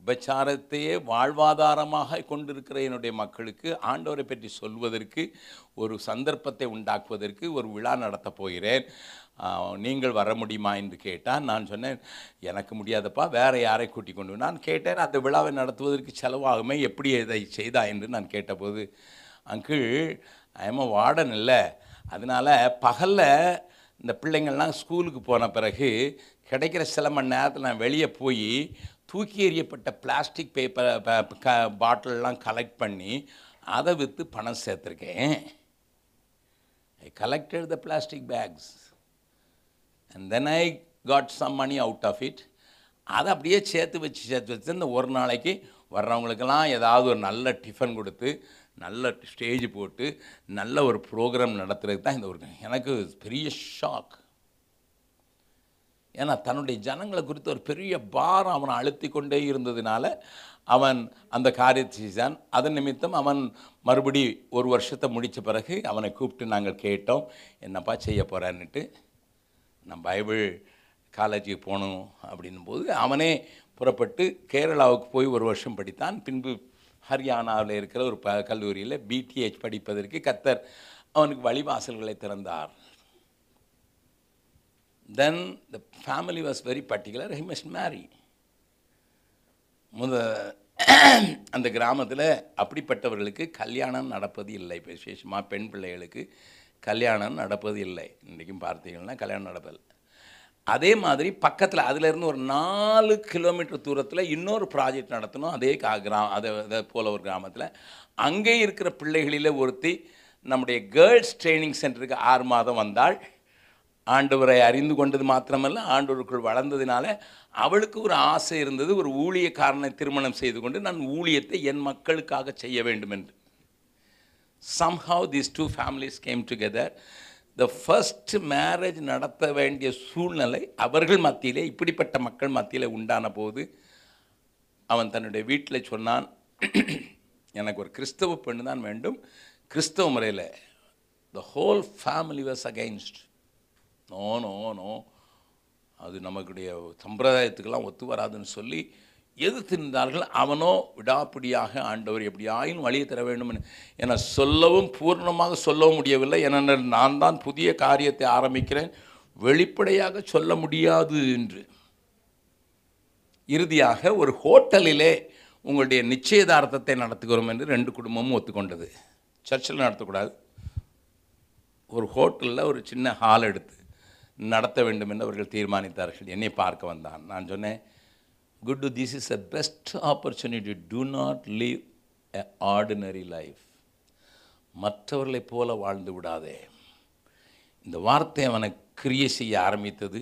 உபச்சாரத்தையே வாழ்வாதாரமாக கொண்டிருக்கிற என்னுடைய மக்களுக்கு ஆண்டவரை பற்றி சொல்வதற்கு ஒரு சந்தர்ப்பத்தை உண்டாக்குவதற்கு ஒரு விழா நடத்தப் போகிறேன். நீங்கள் வர முடியுமா என்று கேட்டால் நான் சொன்னேன் எனக்கு முடியாதப்பா வேறு யாரை கூட்டி கொண்டு நான் கேட்டேன் அந்த விழாவை நடத்துவதற்கு செலவாகுமே எப்படி இதை செய்தா? என்று நான் கேட்டபோது அங்கிள் ஐம வார்டன் இல்லை. அதனால் பகலில் இந்த பிள்ளைங்கள்லாம் ஸ்கூலுக்கு போன பிறகு கிடைக்கிற சில மணி நேரத்தில் நான் வெளியே போய் தூக்கி எறியப்பட்ட பிளாஸ்டிக் பேப்பர் க பாட்டிலெலாம் கலெக்ட் பண்ணி அதை விற்று பணம் சேர்த்துருக்கேன். I collected the plastic bags and then I got some money out of it அதை அப்படியே சேர்த்து வச்சு சேர்த்து வச்சு இந்த ஒரு நாளைக்கு வர்றவங்களுக்கெல்லாம் ஏதாவது ஒரு நல்ல டிஃபன் கொடுத்து நல்ல ஸ்டேஜ் போட்டு நல்ல ஒரு ப்ரோக்ராம் நடத்துறதுக்கு தான் இந்த ஒரு எனக்கு பெரிய ஷாக் ஏன்னா தன்னுடைய ஜனங்களை குறித்து ஒரு பெரிய பாரம் அவனை அழுத்தி கொண்டே இருந்ததுனால அவன் அந்த காரியத்தை செய்தான். அதன் நிமித்தம் அவன் மறுபடி ஒரு வருஷத்தை முடித்த பிறகு அவனை கூப்பிட்டு நாங்கள் கேட்டோம். என்னப்பா செய்ய போகிறான்னுட்டு நான் பைபிள் காலேஜுக்கு போகணும் அப்படின்னும் போது அவனே புறப்பட்டு கேரளாவுக்கு போய் ஒரு வருஷம் படித்தான். பின்பு ஹரியானாவில் இருக்கிற ஒரு ப கல்லூரியில் பிடிஹெச் படிப்பதற்கு கத்தர் அவனுக்கு வழிவாசல்களை திறந்தார். Then the family was very particular he must marry முத அந்த கிராமத்தில் அப்படிப்பட்டவர்களுக்கு கல்யாணம் நடப்பது இல்லை. இப்போ விசேஷமாக பெண் பிள்ளைகளுக்கு கல்யாணம் நடப்பது இல்லை. இன்றைக்கும் பார்த்தீங்கன்னா கல்யாணம் நடப்பதில்லை. அதே மாதிரி பக்கத்தில் அதிலேருந்து ஒரு நாலு கிலோமீட்டர் தூரத்தில் இன்னொரு ப்ராஜெக்ட் நடத்தணும். அதே கா கிரா அதை அதை போல் ஒரு கிராமத்தில். அங்கே இருக்கிற பிள்ளைகளில் ஒருத்தி நம்முடைய கேர்ள்ஸ் ட்ரைனிங் சென்டருக்கு ஆறு மாதம் வந்தாள். ஆண்டவரை அறிந்து கொண்டது மாத்திரமல்ல ஆண்டவருக்குள் வளர்ந்ததினால அவளுக்கு ஒரு ஆசை இருந்தது. ஒரு ஊழியக்காரனை திருமணம் செய்து கொண்டு நான் ஊழியத்தை என் மக்களுக்காக செய்ய வேண்டும் என்று. Somehow these two families came together the first marriage நடத்த வேண்டிய சூழ்நிலை அவர்கள் மத்தியிலே இப்படிப்பட்ட மக்கள் மத்தியிலே உண்டான போது அவன் தன்னுடைய வீட்டில் சொன்னான் எனக்கு ஒரு கிறிஸ்தவ பெண்ணு தான் வேண்டும். கிறிஸ்தவ முறையில் the whole family was against no no no. அது நமக்குடைய சம்பிரதாயத்துக்கெல்லாம் ஒத்து வராதுன்னு சொல்லி எதிர்த்து நின்றார்கள் அவனோ விடாப்பிடியாக ஆண்டவர் எப்படியாயும் வழியை தர வேண்டும் என சொல்லவும் பூர்ணமாக சொல்லவும் முடியவில்லை. என நான் தான் புதிய காரியத்தை ஆரம்பிக்கிறேன் வெளிப்படையாக சொல்ல முடியாது என்று. இறுதியாக ஒரு ஹோட்டலிலே உங்களுடைய நிச்சயதார்த்தத்தை நடத்துகிறோம் என்று ரெண்டு குடும்பமும் ஒத்துக்கொண்டது. சர்ச்சில் நடத்தக்கூடாது. ஒரு ஹோட்டலில் ஒரு சின்ன ஹால் எடுத்து நடத்த வேண்டும் என்று அவர்கள் தீர்மானித்தார்கள். என்னை பார்க்க வந்தான். நான் சொன்னேன் good to this is a best opportunity to not live a ordinary life மற்றவர்களைப் போல வாழ்ந்து விடாதே. இந்த வார்த்தை அவனை கிரியை செய்ய ஆரம்பித்தது.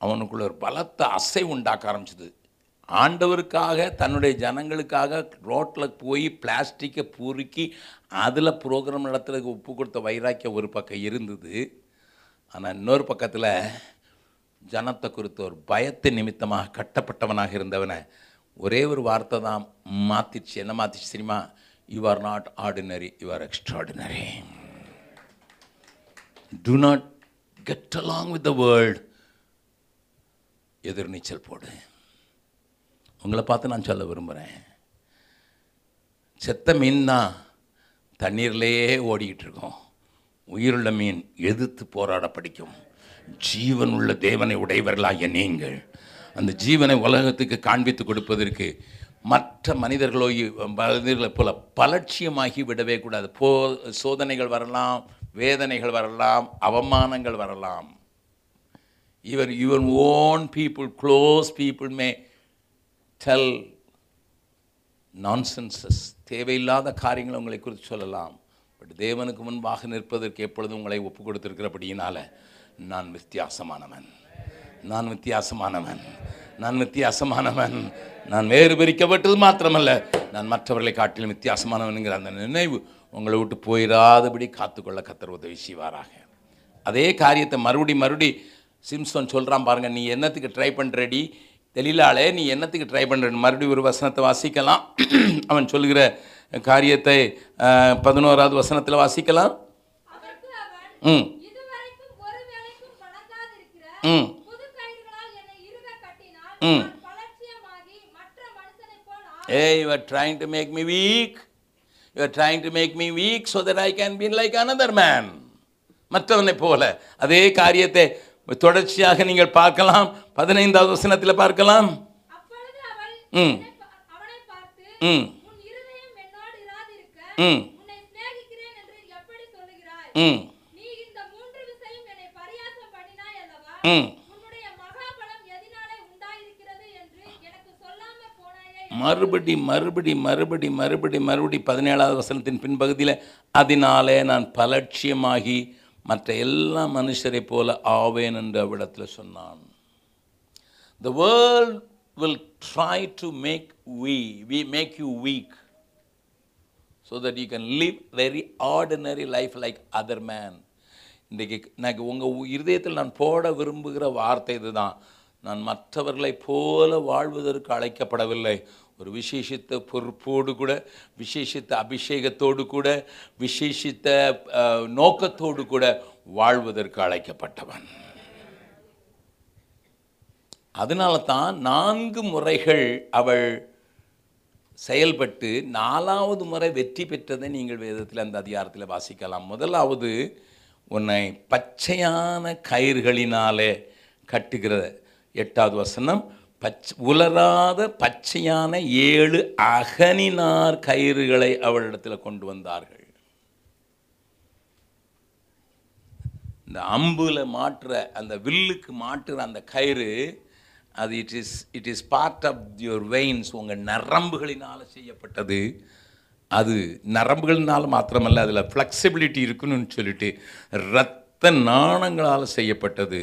அவனுக்குள்ள ஒரு பலத்த அசை உண்டாக்க ஆரம்பிச்சது. ஆண்டவருக்காக தன்னுடைய ஜனங்களுக்காக ரோட்டில் போய் பிளாஸ்டிக்கை பொறுக்கி அதில் ப்ரோக்ராம் நடத்துறதுக்கு ஒப்பு கொடுத்த வைராக்கியம் ஒரு பக்கம் இருந்தது. ஆனால் இன்னொரு பக்கத்தில் ஜனத்தை குறித்த ஒரு பயத்தை நிமித்தமாக கட்டப்பட்டவனாக இருந்தவனை ஒரே ஒரு வார்த்தை தான் மாற்றிச்சு என்ன மாற்றிச்சு தெரியுமா? You are not ordinary you are extraordinary to not get along with the world எதிர்நீச்சல் போடு. உங்களை பார்த்து நான் சொல்ல விரும்புகிறேன் செத்த மீன் தான் தண்ணீர்லேயே ஓடிக்கிட்டு இருக்கோம். உயிருள்ள மீன் எதிர்த்து போராட படிக்கும். ஜீவன் உள்ள தேவனை உடையவர்களாகிய நீங்கள். அந்த ஜீவனை உலகத்துக்கு காண்பித்து கொடுப்பதற்கு மற்ற மனிதர்களோ மனிதர்களைப் போல பலட்சியமாகி விடவே கூடாது. போ சோதனைகள் வரலாம் வேதனைகள் வரலாம் அவமானங்கள் வரலாம். இவர் your own people close people may tell nonsenses தேவையில்லாத காரியங்களை உங்களை குறித்து சொல்லலாம். பட் தேவனுக்கு முன்பாக நிற்பதற்கு எப்பொழுதும் உங்களை ஒப்பு கொடுத்துருக்கிறபடியினால் நான் வித்தியாசமானவன். நான் வித்தியாசமானவன். நான் வித்தியாசமானவன். நான் வேறு பிரிக்கப்பட்டது மாத்திரமல்ல. நான் மற்றவர்களை காட்டிலும் வித்தியாசமானவனுங்கிற அந்த நினைவு உங்களை விட்டு போயிடாதபடி காத்துக்கொள்ள கத்தர் உதவி செய்வாராக. அதே காரியத்தை மறுபடி மறுபடி சிம்சன் சொல்கிறான் பாருங்க நீ என்னத்துக்கு ட்ரை பண்ணுறடி தெளிலாளே நீ என்னத்துக்கு ட்ரை பண்ணுற மறுபடியும் ஒரு வசனத்தை வாசிக்கலாம். அவன் சொல்லுகிற காரியத்தை பதினோராவது வசனத்தில் வாசிக்கலாம். ம் இதுவரைக்கும் ஒரு வேளைக்கும் பழகாதிருக்கிற ம். புது கயிறுகளால் என்னை இறுக கட்டினால் ம். நான் பலட்சியமாகி மற்ற மனுஷனைப் போல் ஆ- Hey, you are trying to make me weak. You are trying to make me weak so that I can be like another man. மற்றவனை போல. அதே காரியத்தை தொடர்ச்சியாக நீங்கள் பார்க்கலாம். பதினைந்தாவது வசனத்தில் பார்க்கலாம். ம். ம். ம். என்று ம் நீ இந்த மூன்று விசையும் என்னை பரியாசம் பண்ணினாய் அல்லவா ம் உன்னுடைய மகாபலம் எதினாலே உண்டாயிருக்கிறது என்று எனக்கு சொல்லாம போனாயே மறுபடி மறுபடி மறுபடி மறுபடி மறுபடி பதினேழாவது வசனத்தின் பின்பகுதியில் அதனாலே நான் பலட்சியமாகி மற்ற எல்லா மனுஷரை போல ஆவேன் என்று அவ்விடத்தில் சொன்னான். The world will try to make we, we make you weak so that you can live very ordinary life like other man. இன்றைக்கு எனக்கு உங்கள் இருதயத்தில் நான் போட விரும்புகிற வார்த்தை இதுதான். நான் மற்றவர்களைப் போல வாழ்வதற்கு அழைக்கப்படவில்லை. ஒரு விசேஷித்த பொறுப்போடு கூட விசேஷித்த அபிஷேகத்தோடு கூட விசேஷித்த நோக்கத்தோடு கூட வாழ்வதற்கு அழைக்கப்பட்டவன். அதனால தான் நான்கு முறைகள் அவள் செயல்பட்டு நாலாவது முறை வெற்றி பெற்றதை நீங்கள் வேதத்தில் அந்த அதிகாரத்தில் வாசிக்கலாம். முதலாவது உன்னை பச்சையான கயிறுகளினாலே கட்டுகிற எட்டாவது வசனம் பச் உலராத பச்சையான ஏழு அகனினார் கயிறுகளை அவளிடத்தில் கொண்டு வந்தார்கள். இந்த அம்புல மாட்டுற அந்த வில்லுக்கு மாட்டுற அந்த கயிறு அது it is it is part of your veins உங்கள் நரம்புகளினால் செய்யப்பட்டது. அது நரம்புகள்னால மாத்திரமல்ல அதில் ஃப்ளெக்சிபிலிட்டி இருக்குன்னு சொல்லிட்டு ரத்த நாணங்களால் செய்யப்பட்டது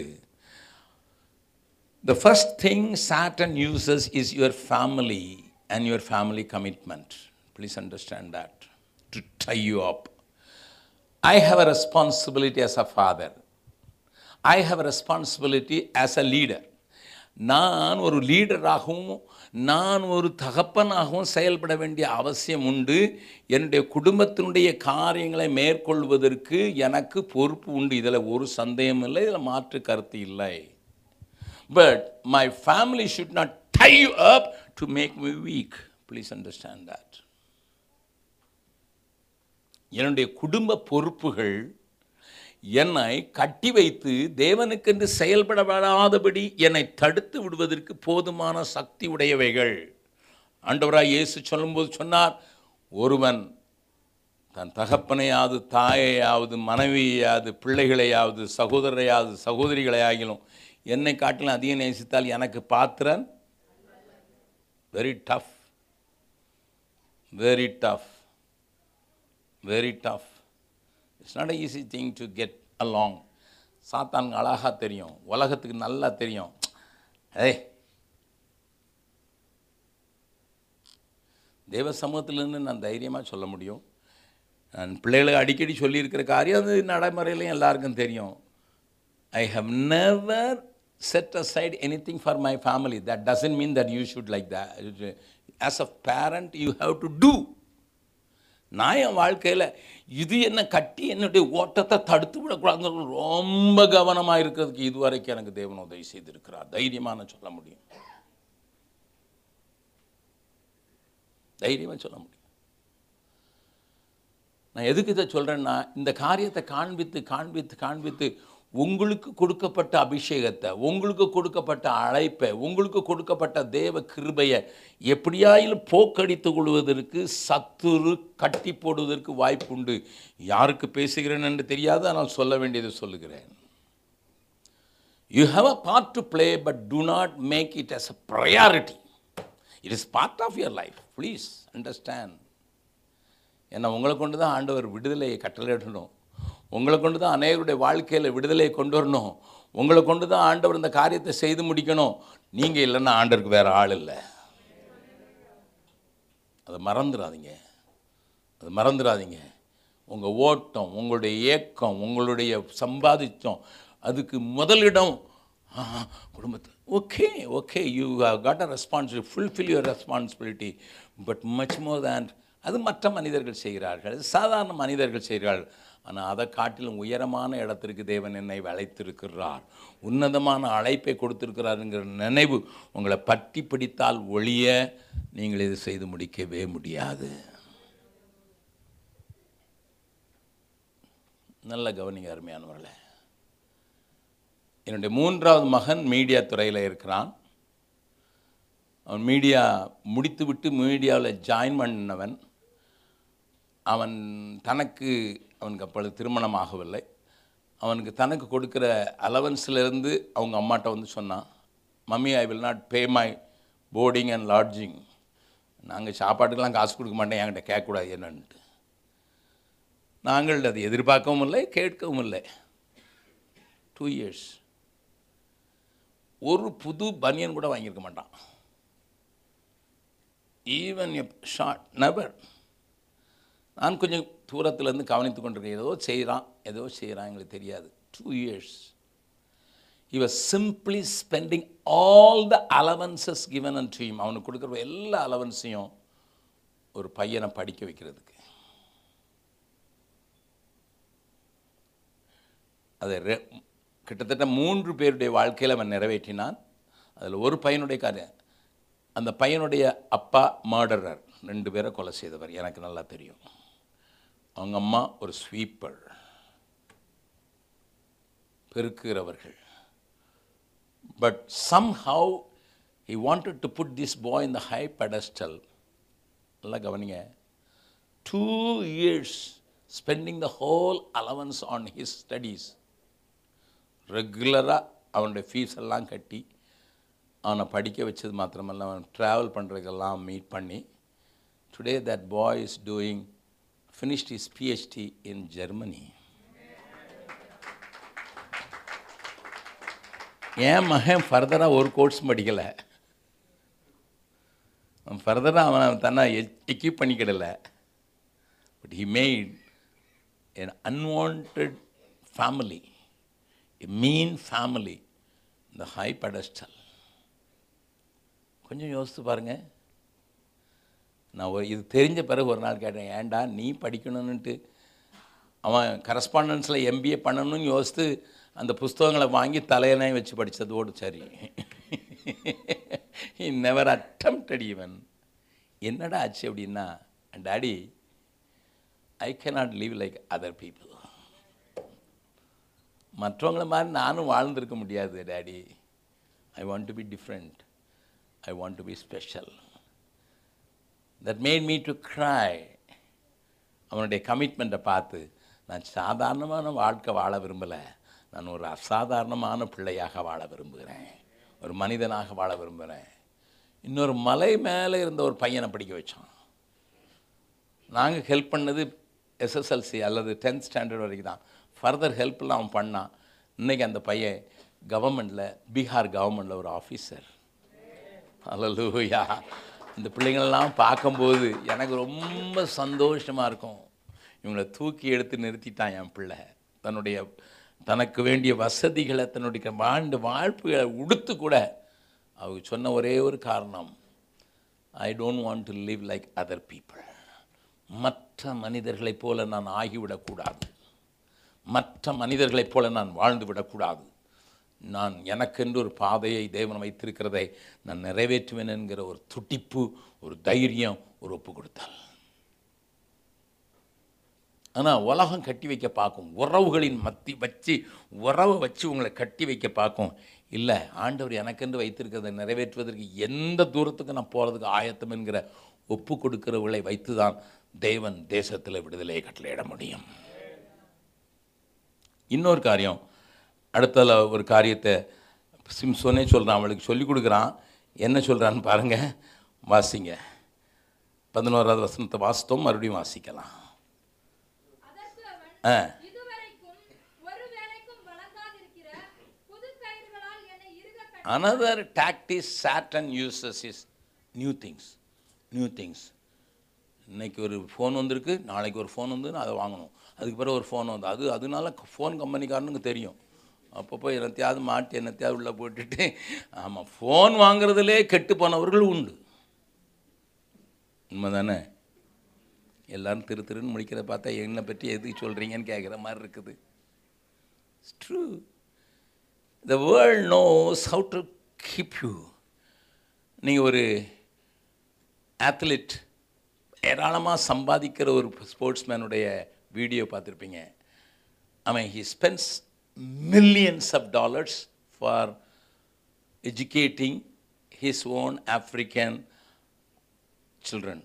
the first thing Satan uses is your family and your family commitment please understand that to tie you up I have a responsibility as a father I have responsibility as a leader நான் ஒரு லீடராகவும் நான் ஒரு தகப்பனாகவும் செயல்பட வேண்டிய அவசியம் உண்டு. என்னுடைய குடும்பத்தினுடைய காரியங்களை மேற்கொள்வதற்கு எனக்கு பொறுப்பு உண்டு. இதில் ஒரு சந்தேகம் இல்லை இதில் மாற்று கருத்து இல்லை. But my family should not tie up to make me weak please understand understand என்னுடைய குடும்ப பொறுப்புகள் என்னை கட்டி வைத்து தேவனுக்கென்று செயல்படப்படாதபடி என்னை தடுத்து விடுவதற்கு போதுமான சக்தி உடையவைகள். ஆண்டவராய் இயேசு சொல்லும்போது சொன்னார் ஒருவன் தன் தகப்பனையாவது தாயையாவது மனைவியாவது பிள்ளைகளையாவது சகோதரரையாவது சகோதரிகளையாகிலும் என்னை காட்டிலும் அதிகம் நேசித்தால் எனக்கு பாத்திரன்? Very tough very tough very tough it's not easy thing to get along சாத்தானுக்கு அழகாக தெரியும். உலகத்துக்கு நல்லா தெரியும். ஏய். தேவ சமூகத்திலேருந்து நான் தைரியமாக சொல்ல முடியும். நான் பிள்ளைகளுக்கு அடிக்கடி சொல்லியிருக்கிற காரியம் அது நடைமுறையிலையும் எல்லாருக்கும் தெரியும். I have never set aside any thing for my family that doesn't mean that you should like the as a parent you have to do நான் என் வாழ்க்கையில் இது என்ன கட்டி என்னுடைய ஓட்டத்தை தடுத்து விடக்கூடாதுன்னு ரொம்ப கவனமாக இருக்கிறதுக்கு இதுவரைக்கும் எனக்கு தேவன் உதவி செய்திருக்கிறார். தைரியமாக நான் சொல்ல முடியும். தைரியமாக சொல்ல முடியும். நான் எதுக்கு இதை சொல்கிறேன்னா இந்த காரியத்தை காண்பித்து காண்பித்து காண்பித்து உங்களுக்கு கொடுக்கப்பட்ட அபிஷேகத்தை உங்களுக்கு கொடுக்கப்பட்ட அழைப்பை உங்களுக்கு கொடுக்கப்பட்ட தேவ கிருபையை எப்படியாயிலும் போக்கடித்து கொள்வதற்கு சத்துரு கட்டி போடுவதற்கு வாய்ப்புண்டு. யாருக்கு பேசுகிறேன் என்று தெரியாது? ஆனால் சொல்ல வேண்டியதை சொல்லுகிறேன். You have a part to play but to not make it as a priority it is part of your life please understand ஏன்னா உங்களை கொண்டு தான் ஆண்டவர் விடுதலையை கட்டளையிடணும். உங்களை கொண்டு தான் அநேகருடைய வாழ்க்கையில் விடுதலையை கொண்டு வரணும். உங்களை கொண்டு தான் ஆண்டவர் இந்த காரியத்தை செய்து முடிக்கணும். நீங்கள் இல்லைன்னா ஆண்டருக்கு வேறு ஆள் இல்லை. அதை மறந்துடாதீங்க. அது மறந்துடாதீங்க. உங்கள் ஓட்டம் உங்களுடைய ஏக்கம் உங்களுடைய சம்பாதிச்சம் அதுக்கு முதலிடம் குடும்பத்தை. Okay okay you got a responsibility fulfil your responsibility but much more than அது மற்ற மனிதர்கள் செய்கிறார்கள் அது சாதாரண மனிதர்கள் செய்கிறார்கள். ஆனால் அதை காட்டிலும் உயரமான இடத்திற்கு தேவன் என்னை அழைத்திருக்கிறார் உன்னதமான அழைப்பை கொடுத்திருக்கிறாருங்கிற நினைவு உங்களை பற்றி பிடித்தால் ஒழிய நீங்கள் இது செய்து முடிக்கவே முடியாது. நல்ல கவனிங்க அருமையானவர்களே. என்னுடைய மூன்றாவது மகன் மீடியா துறையில் இருக்கிறான். அவன் மீடியா முடித்துவிட்டு மீடியாவில் ஜாயின் பண்ணவன் அவன் தனக்கு அவனுக்கு அப்பொழுது திருமணம் ஆகவில்லை அவனுக்கு தனக்கு கொடுக்குற அலவன்ஸ்லேருந்து அவங்க அம்மாட்ட வந்து சொன்னான் mummy I will not pay my boarding and lodging நாங்கள் சாப்பாட்டுக்கெல்லாம் காசு கொடுக்க மாட்டேன் என்கிட்ட கேட்கக்கூடாது என்னன்ட்டு. நாங்கள் அதை எதிர்பார்க்கவும் இல்லை கேட்கவும் இல்லை. டூ இயர்ஸ் ஒரு புது பனியன் கூட வாங்கியிருக்க மாட்டான். ஈவன் எ ஷார்ட் நபர் நான் கொஞ்சம் தூரத்துலேருந்து கவனித்து கொண்டிருக்கேன். ஏதோ செய்கிறான் ஏதோ செய்கிறான் எங்களுக்கு தெரியாது. Two years he was spending all the the given and unto அவனுக்கு கொடுக்குற எல்லா அலவன்ஸையும் ஒரு பையனை படிக்க வைக்கிறதுக்கு. அதை ரெ- கிட்டத்தட்ட மூன்று பேருடைய வாழ்க்கையில் அவன் நிறைவேற்றினான். அதில் ஒரு பையனுடைய காரியம் அந்த பையனுடைய அப்பா மர்டரர் ரெண்டு பேரை கொலை செய்தவர். எனக்கு நல்லா தெரியும். அவங்க அம்மா ஒரு sweeper. பெருக்குகிறவர்கள் but some how he wanted to put this boy இந்த ஹை பெடஸ்டல் நல்லா கவனிங்க. Two years spending the whole allowance on his studies ரெகுலராக அவனுடைய ஃபீஸ் எல்லாம் கட்டி அவனை படிக்க வச்சது மாத்திரமல்ல அவன் ட்ராவல் பண்ணுறதுக்கெல்லாம் மீட் பண்ணி today that boy is doing finished is PhD in Germany என் மகன் ஃபர்தராக ஒரு கோர்ஸ் படிக்கலை. அவன் ஃபர்தராக அவன் தன்னை equip பண்ணிக்கிடலை. But he made an unwanted family a mean family இந்த ஹை pedestal. கொஞ்சம் யோசித்து பாருங்கள் நான் ஒரு இது தெரிஞ்ச பிறகு ஒரு நாள் கேட்டேன் ஏன்டா நீ படிக்கணுன்னுட்டு அவன் கரஸ்பாண்டன்ஸில் எம்பிஏ பண்ணணும்னு யோசித்து அந்த புஸ்தகங்களை வாங்கி தலையணை வச்சு படித்ததோடு சரி. நெவர் never ஈவன் என்னடா ஆச்சு அப்படின்னா daddy I can not live like other people மற்றவங்கள மாதிரி நானும் வாழ்ந்திருக்க முடியாது daddy I want to be different I want to be special that made me to cry அவனுடைய கமிட்மெண்ட்டை பார்த்து நான் சாதாரணமான வாழ்க்கை வாழ விரும்பலை. நான் ஒரு அசாதாரணமான பிள்ளையாக வாழ விரும்புகிறேன். ஒரு மனிதனாக வாழ விரும்புகிறேன். இன்னொரு மலை மேலே இருந்த ஒரு பையனை படிக்க வச்சோம் நாங்கள் ஹெல்ப் பண்ணது எஸ்எஸ்எல்சி அல்லது டென்த் ஸ்டாண்டர்ட் வரைக்கும் தான் ஃபர்தர் ஹெல்ப்லாம் அவன் பண்ணான். இன்றைக்கி அந்த பையன் கவர்மெண்டில் பீகார் கவர்மெண்டில் ஒரு ஆஃபீஸர் அல்லூயா இந்த பிள்ளைங்களெல்லாம் பார்க்கும்போது எனக்கு ரொம்ப சந்தோஷமாக இருக்கும். இவங்களை தூக்கி எடுத்து நிறுத்திட்டான் என் பிள்ளை. தன்னுடைய தனக்கு வேண்டிய வசதிகளை தன்னுடைய வாழ்ந்த வாழ்ப்புகளை உடுத்து கூட அவங்க சொன்ன ஒரே ஒரு காரணம். I don't want to live like other people மற்ற மனிதர்களைப் போல நான் ஆகிவிடக்கூடாது. மற்ற மனிதர்களைப் போல நான் வாழ்ந்து விடக்கூடாது. நான் எனக்கென்று ஒரு பாதையை தேவன் வைத்திருக்கிறதை நான் நிறைவேற்றுவேன் என்கிற ஒரு துடிப்பு ஒரு தைரியம் ஒரு ஒப்பு கொடுத்தால் ஆனால் உலகம் கட்டி வைக்க பார்க்கும் உறவுகளின் மத்தி வச்சு உறவை வச்சு உங்களை கட்டி வைக்க பார்க்கும். இல்லை ஆண்டவர் எனக்கென்று வைத்திருக்கிறதை நிறைவேற்றுவதற்கு எந்த தூரத்துக்கு நான் போகிறதுக்கு ஆயத்தம் என்கிற ஒப்பு கொடுக்கிறவர்களை வைத்து தான் தேவன் தேசத்தில் விடுதலையை கட்டளையிட முடியும். இன்னொரு காரியம் அடுத்ததில் ஒரு காரியத்தை சிம்சோனே சொல்கிறான் அவளுக்கு சொல்லி கொடுக்குறான். என்ன சொல்கிறான்னு பாருங்கள் வாசிங்க. பதினோராவது வசனத்தை வாசித்தோம் மறுபடியும் வாசிக்கலாம். ஆ. Another tactics Satan uses is new things new things இன்றைக்கி ஒரு ஃபோன் வந்திருக்கு நாளைக்கு ஒரு ஃபோன் வந்து அதை வாங்கணும். அதுக்கு பிறகு ஒரு ஃபோன் வந்து அது அதனால ஃபோன் கம்பெனிக்காரனுக்கு தெரியும். அப்பப்போ என்னத்தையாவது மாட்டி என்னத்தையாவது உள்ளே போட்டுட்டு ஆமாம் ஃபோன் வாங்குறதுலே கெட்டு போனவர்கள் உண்டு. உண்மை தானே எல்லாரும் திரு திருன்னு முடிக்கிறத பார்த்தா என்னை பற்றி எதுக்கு சொல்கிறீங்கன்னு கேட்குற மாதிரி இருக்குது. Through the world knows how to keep you நீங்கள் ஒரு ஆத்லெட் ஏராளமாக சம்பாதிக்கிற ஒரு ஸ்போர்ட்ஸ்மேனுடைய வீடியோ பார்த்துருப்பீங்க. அவன் he spends millions of dollars for educating his own African children.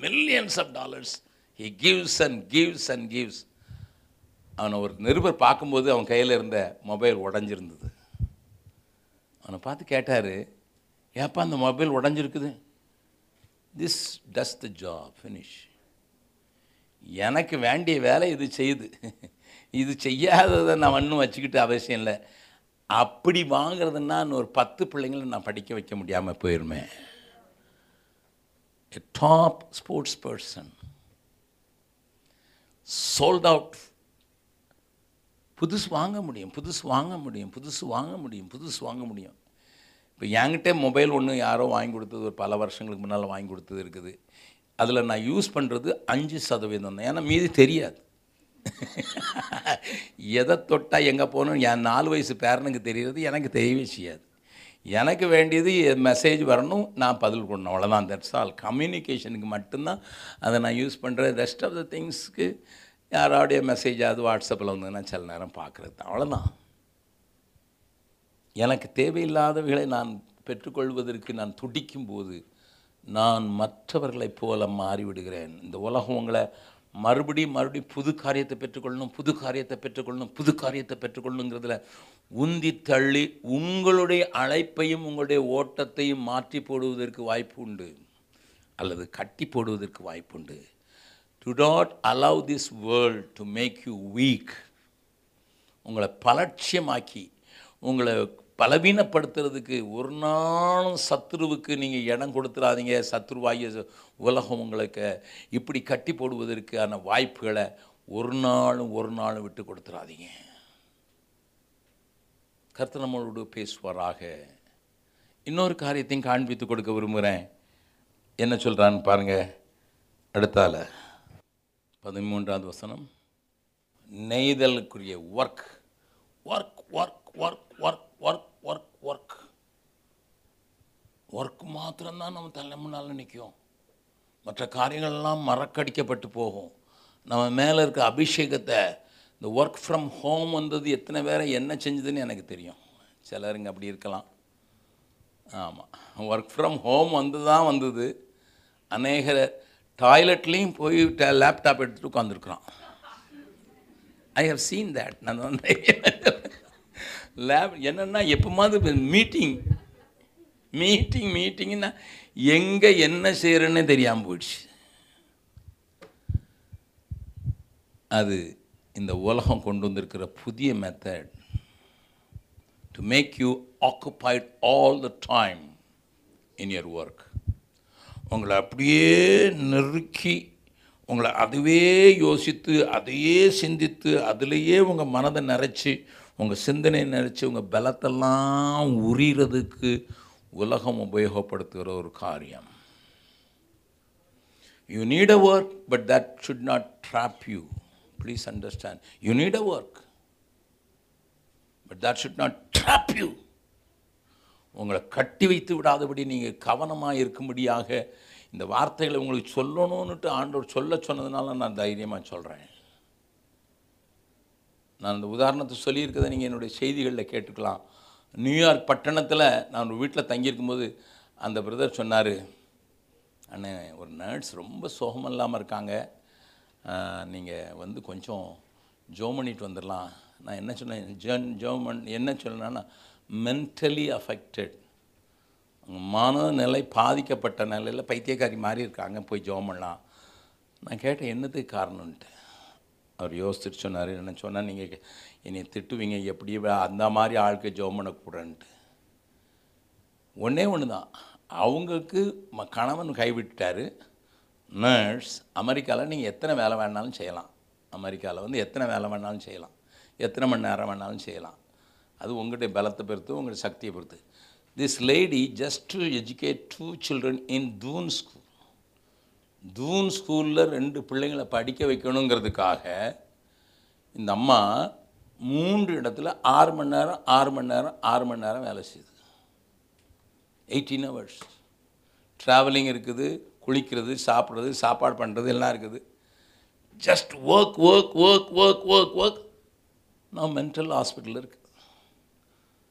Millions of dollars he gives and gives and gives. அவனை ஒரு நிருபர் பார்க்கும்போது அவன் கையில் இருந்த மொபைல் உடஞ்சிருந்தது. அவனை பார்த்து கேட்டார் ஏப்பா அந்த mobile உடஞ்சிருக்குது? This does the job finish எனக்கு வேண்டிய வேலை இது செய்யுது. இது செய்யாததை நான் ஒன்றும் வச்சுக்கிட்டு அவசியம் இல்லை. அப்படி வாங்குறதுன்னா ஒரு பத்து பிள்ளைங்களை நான் படிக்க வைக்க முடியாமல் போயிருமே. A top sports person sold out புதுசு வாங்க முடியும் புதுசு வாங்க முடியும் புதுசு வாங்க முடியும் புதுசு வாங்க முடியும். இப்போ என்கிட்ட மொபைல் ஒன்று யாரோ வாங்கி கொடுத்தது ஒரு பல வருஷங்களுக்கு முன்னால் வாங்கி கொடுத்தது இருக்குது. அதில் நான் யூஸ் பண்ணுறது அஞ்சு சதவீதம் தான். ஏன்னா மீதி தெரியாது. எதை தொட்டால் எங்கே போகணும் என் நாலு வயசு பேரனுக்கு தெரிகிறது எனக்கு தெரியவே செய்யாது. எனக்கு வேண்டியது மெசேஜ் வரணும் நான் பதில் கொடுணும் அவ்வளோதான் தட்ஸ் ஆல் கம்யூனிகேஷனுக்கு மட்டும்தான் அதை நான் யூஸ் பண்ணுறேன் ரெஸ்ட் ஆஃப் த திங்ஸ்க்கு யாரோடைய மெசேஜாவது வாட்ஸ்அப்பில் வந்ததுன்னா சில நேரம் பார்க்குறது தான். அவ்வளோதான் எனக்கு தேவையில்லாதவைகளை நான் பெற்றுக்கொள்வதற்கு நான் துடிக்கும் போது நான் மற்றவர்களைப் போல மாறிவிடுகிறேன். இந்த உலகம் உங்களை மறுபடியும் மறுபடியும் புது காரியத்தை பெற்றுக்கொள்ளணும் புது காரியத்தை பெற்றுக்கொள்ளணும் புது காரியத்தை பெற்றுக்கொள்ளணுங்கிறதுல உந்தி தள்ளி உங்களுடைய அழைப்பையும் உங்களுடைய ஓட்டத்தையும் மாற்றி போடுவதற்கு வாய்ப்பு உண்டு. அல்லது கட்டி போடுவதற்கு வாய்ப்பு உண்டு. To not allow this world to make you weak உங்களை பலட்சியமாக்கி உங்களை பலவீனப்படுத்துறதுக்கு ஒரு நாளும் சத்ருவுக்கு நீங்கள் இடம் கொடுத்துடாதீங்க சத்ருவாய உலகம் உங்களுக்கு இப்படி கட்டி போடுவதற்கான வாய்ப்புகளை ஒரு நாளும் ஒரு நாளும் விட்டு கொடுத்துடாதீங்க கர்த்தர் நம்மளோடு பேசுவாராக. இன்னொரு காரியத்தையும் காண்பித்து கொடுக்க விரும்புகிறேன். என்ன சொல்கிறான்னு பாருங்கள் அடுத்தால பதிமூன்றாவது வசனம். நெய்தலுக்குரிய work work work work work work work work மாத்திரம்தான் நம்ம தலை முன்னால் நிற்கும் மற்ற காரியங்கள்லாம் மறக்கடிக்கப்பட்டு போகும். நம்ம மேலே இருக்க அபிஷேகத்தை இந்த ஒர்க் ஃப்ரம் ஹோம் வந்தது எத்தனை பேரை என்ன செஞ்சதுன்னு எனக்கு தெரியும். சிலருங்க அப்படி இருக்கலாம். ஆமாம் ஒர்க் ஃப்ரம் ஹோம் வந்து தான் வந்தது. அநேக டாய்லெட்லேயும் போய் லேப்டாப் எடுத்துகிட்டு உட்காந்துருக்குறான் ஐ ஹவ் சீன் தேட் நான் வந்து லேப் என்னென்னா எப்போமாவது மீட்டிங் மீட்டிங் மீட்டிங்னா எங்கே என்ன செய்கிறேன்னே தெரியாமல் போயிடுச்சு. அது இந்த உலகம் கொண்டு வந்திருக்கிற புதிய method to make you occupied all the time in your work உங்களை அப்படியே நெருக்கி உங்களை அதுவே யோசித்து அதையே சிந்தித்து அதிலேயே உங்கள் மனதை நிறச்சி உங்கள் சிந்தனையை நினச்சி உங்கள் பலத்தெல்லாம் உரிகிறதுக்கு உலகம் உபயோகப்படுத்துகிற ஒரு காரியம். You need a work but that should not drop you please understand you need a work but that should not drop you உங்களை கட்டி வைத்து விடாதபடி நீங்கள் கவனமாக இருக்கும்படியாக இந்த வார்த்தைகளை உங்களுக்கு சொல்லணும்னுட்டு ஆண்டோர் சொல்ல சொன்னதுனால நான் தைரியமாக சொல்கிறேன் நான் அந்த உதாரணத்தை சொல்லியிருக்கதை நீங்கள் என்னுடைய செய்திகளில் கேட்டுக்கலாம். நியூயார்க் பட்டணத்தில் நான் ஒரு வீட்டில் தங்கியிருக்கும்போது அந்த பிரதர் சொன்னார் அண்ணே ஒரு நர்ஸ் ரொம்ப சோகம் இல்லாமல் இருக்காங்க. நீங்கள் வந்து கொஞ்சம் ஜோம் பண்ணிட்டு வந்துடலாம் நான் என்ன சொன்னேன் ஜன் ஜோமன் என்ன சொல்லணும்னா மென்டலி அஃபெக்டட் மனநிலை பாதிக்கப்பட்ட நிலையில் பைத்தியக்காரி மாதிரி இருக்காங்க போய் ஜோம் பண்ணலாம். நான் கேட்டேன் என்னத்துக்கு காரணம்ன்ட்டு? அவர் யோசிச்சுட்டு சொன்னார் என்ன சொன்னால் நீங்கள் என்னை திட்டுவீங்க எப்படி அந்த மாதிரி ஆளுக்கு ஜோம் பண்ணக்கூடான்ட்டு ஒன்றே ஒன்று தான் அவங்களுக்கு ம- கணவன் கைவிட்டார் நர்ஸ் அமெரிக்காவில் நீங்கள் எத்தனை வேலை வேணாலும் செய்யலாம். அமெரிக்காவில் வந்து எத்தனை வேலை வேணாலும் செய்யலாம். எத்தனை மணி நேரம் வேணாலும் செய்யலாம். அது உங்கள்கிட்ட பலத்தை பொறுத்து உங்களுடைய சக்தியை பொறுத்து. This lady just to educate two children in Doon school Doon ஸ்கூலில் ரெண்டு பிள்ளைங்களை படிக்க வைக்கணுங்கிறதுக்காக இந்த அம்மா மூன்று இடத்துல ஆறு மணி நேரம் ஆறு மணி நேரம் ஆறு மணி நேரம் வேலை செய்யுது. எயிட்டீன் ஹவர்ஸ் ட்ராவலிங் இருக்குது குளிக்கிறது சாப்பிட்றது சாப்பாடு பண்ணுறது எல்லாம் இருக்குது. Just work work work work work work நான் மென்டல் ஹாஸ்பிட்டலில் இருக்கு.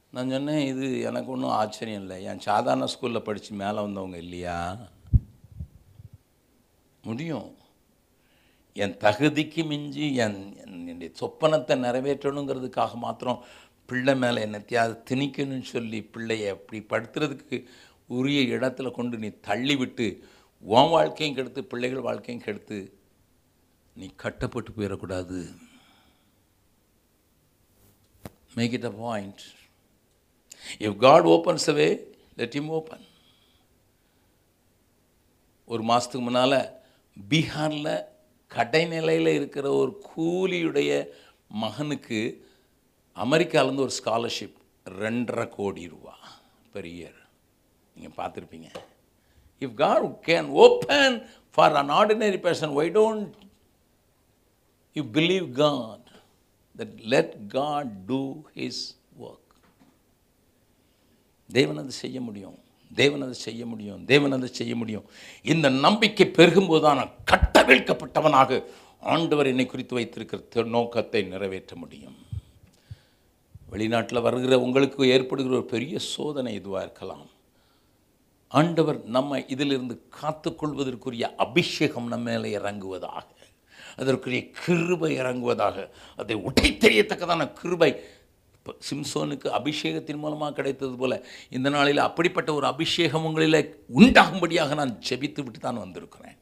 நான் சொன்னேன் இது எனக்கு ஒன்றும் ஆச்சரியம் இல்லை. என் சாதாரண ஸ்கூலில் படித்து மேலே வந்தவங்க இல்லையா? முடியும். என் தகுதிக்கு மிஞ்சி என் என் என்னுடைய சொப்பனத்தை நிறைவேற்றணுங்கிறதுக்காக மாத்திரம் பிள்ளை மேலே என்னத்தையாவது திணிக்கணும்னு சொல்லி பிள்ளையை அப்படி படுத்துறதுக்கு உரிய இடத்துல கொண்டு நீ தள்ளிவிட்டு உன் வாழ்க்கையும் கெடுத்து பிள்ளைகள் வாழ்க்கையும் கெடுத்து நீ கட்டப்பட்டு போயிடக்கூடாது. Make it a point if God opens away let him open ஒரு மாதத்துக்கு முன்னால் பீகாரில் கடைநிலையில் இருக்கிற ஒரு கூலியுடைய மகனுக்கு அமெரிக்காவிலேருந்து ஒரு ஸ்காலர்ஷிப் ரெண்டரை கோடி ரூபா பெர் இயர் நீங்கள் பார்த்துருப்பீங்க. If God can open for an ordinary person why don't you believe God that let God do his work தேவன் அது செய்ய முடியும். தேவன் அதை செய்ய முடியும் தேவன் அதை செய்ய முடியும். இந்த நம்பிக்கை பெருகும்போது தான் கட்டவிழ்க்கப்பட்டவனாக ஆண்டவர் என்னை குறித்து வைத்திருக்கிற நோக்கத்தை நிறைவேற்ற முடியும். வெளிநாட்டில் வருகிற உங்களுக்கு ஏற்படுகிற ஒரு பெரிய சோதனை இதுவாக இருக்கலாம். ஆண்டவர் நம்ம இதிலிருந்து காத்துக்கொள்வதற்குரிய அபிஷேகம் நம்ம மேலே இறங்குவதாக அதற்குரிய கிருபை இறங்குவதாக அதை உடை தெரியத்தக்கதான கிருபை சிம்சோனுக்கு அபிஷேகத்தின் மூலமாக கிடைத்தது போல இந்த நாளில் அப்படிப்பட்ட ஒரு அபிஷேகம் உங்களில் உண்டாகும்படியாக நான் ஜெபித்து விட்டு தான் வந்திருக்கிறேன்.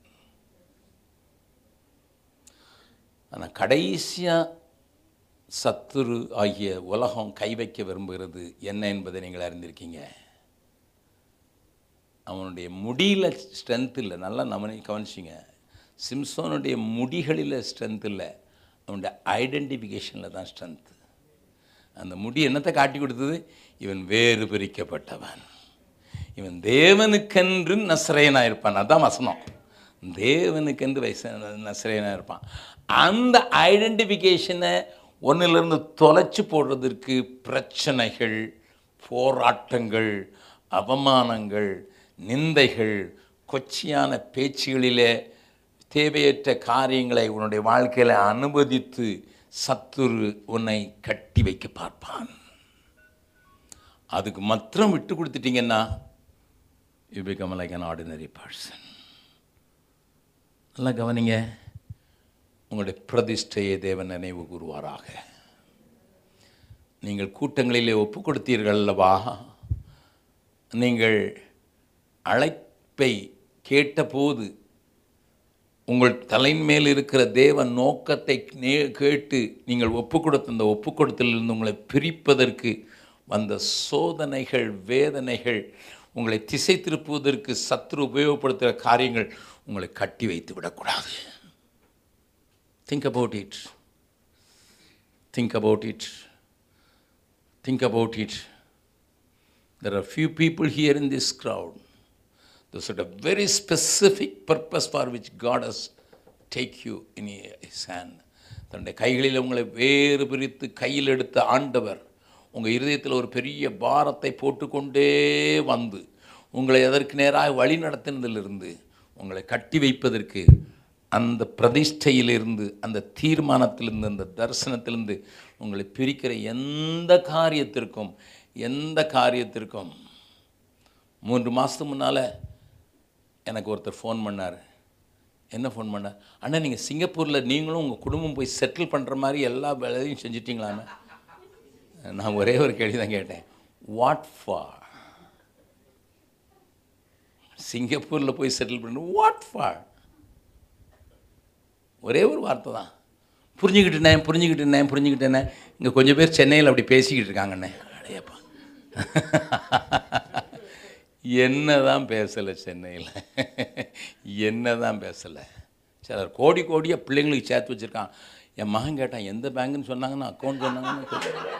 ஆனால் கடைசியாக சத்துரு ஆகிய உலகம் கை வைக்க விரும்புகிறது என்ன என்பதை நீங்கள் அறிந்திருக்கீங்க? அவனுடைய முடியில் ஸ்ட்ரென்த் இல்லை. நல்லா நம்ம கவனிச்சிங்க. சிம்சோனுடைய முடிகளில் ஸ்ட்ரென்த் இல்லை. அவனுடைய ஐடென்டிஃபிகேஷனில் தான் ஸ்ட்ரென்த்து அந்த முடி என்னத்தை காட்டி கொடுத்தது? இவன் வேறு பிரிக்கப்பட்டவன். இவன் தேவனுக்கென்று நஸ்ரேனாக இருப்பான். அதுதான் வசனம். தேவனுக்கென்று வயசு நஸ்ரேனாக இருப்பான். அந்த ஐடென்டிஃபிகேஷனை ஒன்றிலிருந்து தொலைச்சி போடுறதற்கு பிரச்சனைகள் போராட்டங்கள் அவமானங்கள் நிந்தைகள் கொச்சியான பேச்சுகளிலே தேவையற்ற காரியங்களை உன்னுடைய வாழ்க்கையில் அனுமதித்து சத்துரு உன்னை கட்டி வைக்க பார்ப்பான். அதுக்கு மாத்திரம் விட்டு கொடுத்துட்டீங்கன்னா you become like an ordinary person நல்லா கவனிங்க. உங்களுடைய பிரதிஷ்டையை தேவன் நினைவு கூறுவாராக. நீங்கள் கூட்டங்களிலே ஒப்பு கொடுத்தீர்கள் அல்லவா? நீங்கள் அழைப்பை கேட்டபோது உங்கள் தலைமையில் இருக்கிற தேவ நோக்கத்தை நே கேட்டு நீங்கள் ஒப்பு கொடுத்த அந்த ஒப்பு கொடுத்தலிருந்து உங்களை பிரிப்பதற்கு வந்த சோதனைகள் வேதனைகள் உங்களை திசை திருப்புவதற்கு சத்ரு உபயோகப்படுத்துகிற காரியங்கள் உங்களை கட்டி வைத்து விடக்கூடாது. Think about it think about it think about it there are few people here in this crowd Those are a very specific purpose for which God has take you in His hand. தன்னுடைய கைகளில் உங்களை வேறு பிரித்து கையில் எடுத்த ஆண்டவர் உங்கள் இருதயத்தில் ஒரு பெரிய பாரத்தை போட்டுக்கொண்டே வந்து உங்களை எதற்கு நேராக வழி நடத்தினதிலிருந்து உங்களை கட்டி வைப்பதற்கு அந்த பிரதிஷ்டையிலிருந்து அந்த தீர்மானத்திலிருந்து அந்த தரிசனத்திலிருந்து உங்களை பிரிக்கிற எந்த காரியத்திற்கும் எந்த காரியத்திற்கும் மூன்று மாதத்துக்கு முன்னால் எனக்கு ஒருத்தர் ஃபோன் பண்ணார். என்ன ஃபோன் பண்ணார் அண்ணா நீங்கள் சிங்கப்பூரில் நீங்களும் உங்கள் குடும்பம் போய் செட்டில் பண்ணுற மாதிரி எல்லா வேலையும் செஞ்சிட்டிங்களான்னு நான் ஒரே ஒரு கேள்வி தான் கேட்டேன். வாட் ஃபார் சிங்கப்பூரில் போய் செட்டில் பண்ணு வாட் ஃபார் ஒரே ஒரு வார்த்தை தான் புரிஞ்சுக்கிட்டேனே புரிஞ்சுக்கிட்டேனே புரிஞ்சுக்கிட்டேண்ணே இங்கே கொஞ்சம் பேர் சென்னையில் அப்படி பேசிக்கிட்டு இருக்காங்கண்ணே. அடையப்பா. என்ன தான் பேசலை சென்னையில். என்ன தான் பேசலை. சிலர் கோடி கோடியாக பிள்ளைங்களுக்கு சேர்த்து வச்சுருக்கான். என் மகன் கேட்டான் எந்த பேங்க்னு சொன்னாங்கன்னா அக்கௌண்ட் சொன்னாங்கன்னு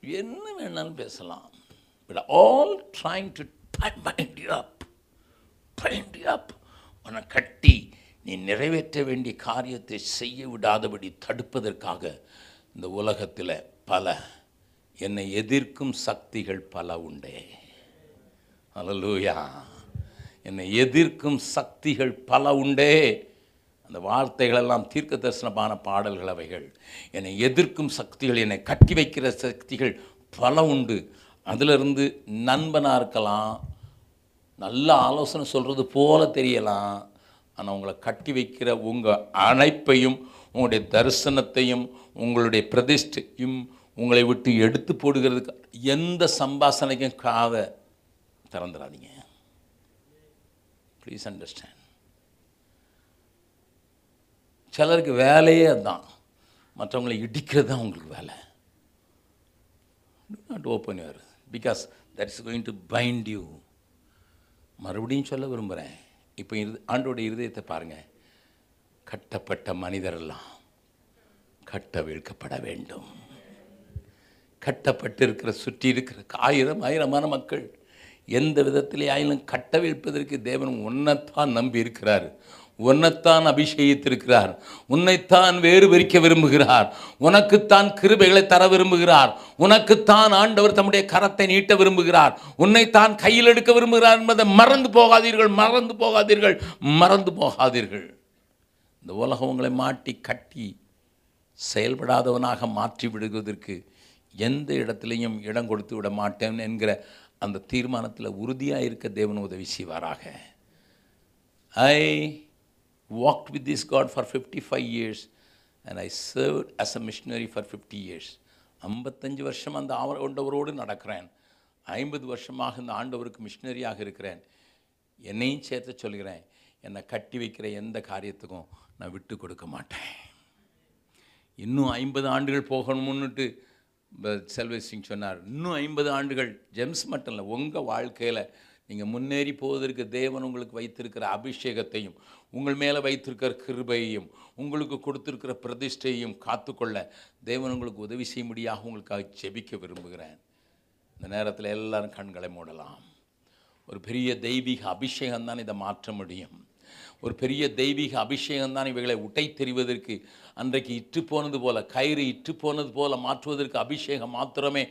என்ன வேணாலும் பேசலாம். But all trying to mind up bind up உன்னை கட்டி நீ நிறைவேற்ற வேண்டிய காரியத்தை செய்ய விடாதபடி தடுப்பதற்காக இந்த உலகத்தில் பல என்னை எதிர்க்கும் சக்திகள் பல உண்டே. அலலூயா என்னை எதிர்க்கும் சக்திகள் பல உண்டே. அந்த வார்த்தைகளெல்லாம் தீர்க்க தரிசனமான பாடல்கள் அவைகள். என்னை எதிர்க்கும் சக்திகள் என்னை கட்டி வைக்கிற சக்திகள் பல உண்டு. அதிலிருந்து நண்பனாக இருக்கலாம் நல்ல ஆலோசனை சொல்கிறது போல தெரியலாம். ஆனால் உங்களை கட்டி வைக்கிற உங்கள் அணைப்பையும் உங்களுடைய தரிசனத்தையும் உங்களுடைய பிரதிஷ்டையும் உங்களை விட்டு எடுத்து போடுகிறதுக்கு எந்த சம்பாசனைக்கும் காதை திறந்துடாதீங்க. ப்ளீஸ் அண்டர்ஸ்டாண்ட் சிலருக்கு வேலையே அதுதான் மற்றவங்களை இடிக்கிறது தான் உங்களுக்கு வேலை. Not open your because that is going to bind you மறுபடியும் சொல்ல விரும்புகிறேன் இப்போ இரு ஆண்டோட இருதயத்தை பாருங்கள் கட்டப்பட்ட மனிதரெல்லாம் கட்டவிழ்க்கப்பட வேண்டும். கட்டப்பட்டிருக்கிற சுற்றி இருக்கிற ஆயிரம் ஆயிரமான மக்கள் எந்த விதத்திலே ஆயிலும் கட்டவிழ்ப்பதற்கு தேவன் உன்னைத்தான் நம்பி இருக்கிறார் உன்னைத்தான் அபிஷேகித்திருக்கிறார். உன்னைத்தான் வேறு விரிக்க விரும்புகிறார். உனக்குத்தான் கிருபைகளை தர விரும்புகிறார். உனக்குத்தான் ஆண்டவர் தம்முடைய கரத்தை நீட்ட விரும்புகிறார். உன்னைத்தான் கையில் எடுக்க விரும்புகிறார் என்பதை மறந்து போகாதீர்கள் மறந்து போகாதீர்கள் மறந்து போகாதீர்கள். இந்த உலகம் உங்களை மாட்டி கட்டி செயல்படாதவனாக மாற்றி விடுவதற்கு எந்த இடத்துலையும் இடம் கொடுத்து விட மாட்டேன் என்கிற அந்த தீர்மானத்தில் உறுதியாக இருக்க தேவன் உதவி செய்வாராக. I walked with this God for fifty five years and I serve as a missionary for fifty years ஐம்பத்தஞ்சு வருஷம் அந்த ஆண்டவரோடு நடக்கிறேன். ஐம்பது வருஷமாக இந்த ஆண்டவருக்கு மிஷினரியாக இருக்கிறேன். என்னையும் சேர்த்து சொல்கிறேன் என்னை கட்டி வைக்கிற எந்த காரியத்துக்கும் நான் விட்டு கொடுக்க மாட்டேன். இன்னும் ஐம்பது ஆண்டுகள் போகணும்னுட்டு ப- செல்வ சிங் சொன்னார். இன்னும் ஐம்பது ஆண்டுகள் ஜெம்ஸ் மட்டும் இல்லை உங்கள் வாழ்க்கையில் நீங்கள் முன்னேறி போவதற்கு தேவன் உங்களுக்கு வைத்திருக்கிற அபிஷேகத்தையும் உங்கள் மேலே வைத்திருக்கிற கிருபையையும் உங்களுக்கு கொடுத்துருக்கிற பிரதிஷ்டையையும் காத்துக்கொள்ள தேவன் உங்களுக்கு உதவி செய்யும்படியாக உங்களுக்காக ஜெபிக்க விரும்புகிறேன். இந்த நேரத்தில் எல்லாரும் கண்களை மூடலாம். ஒரு பெரிய தெய்வீக அபிஷேகம் தான் இதை மாற்ற முடியும். ஒரு பெரிய தெய்வீக அபிஷேகம் தான் இவைகளை உட்டை தெரிவதற்கு அன்றைக்கு இற்று போனது போல கயிறு இற்று போனது போல மாற்றுவதற்கு அபிஷேகம் மாத்திரமே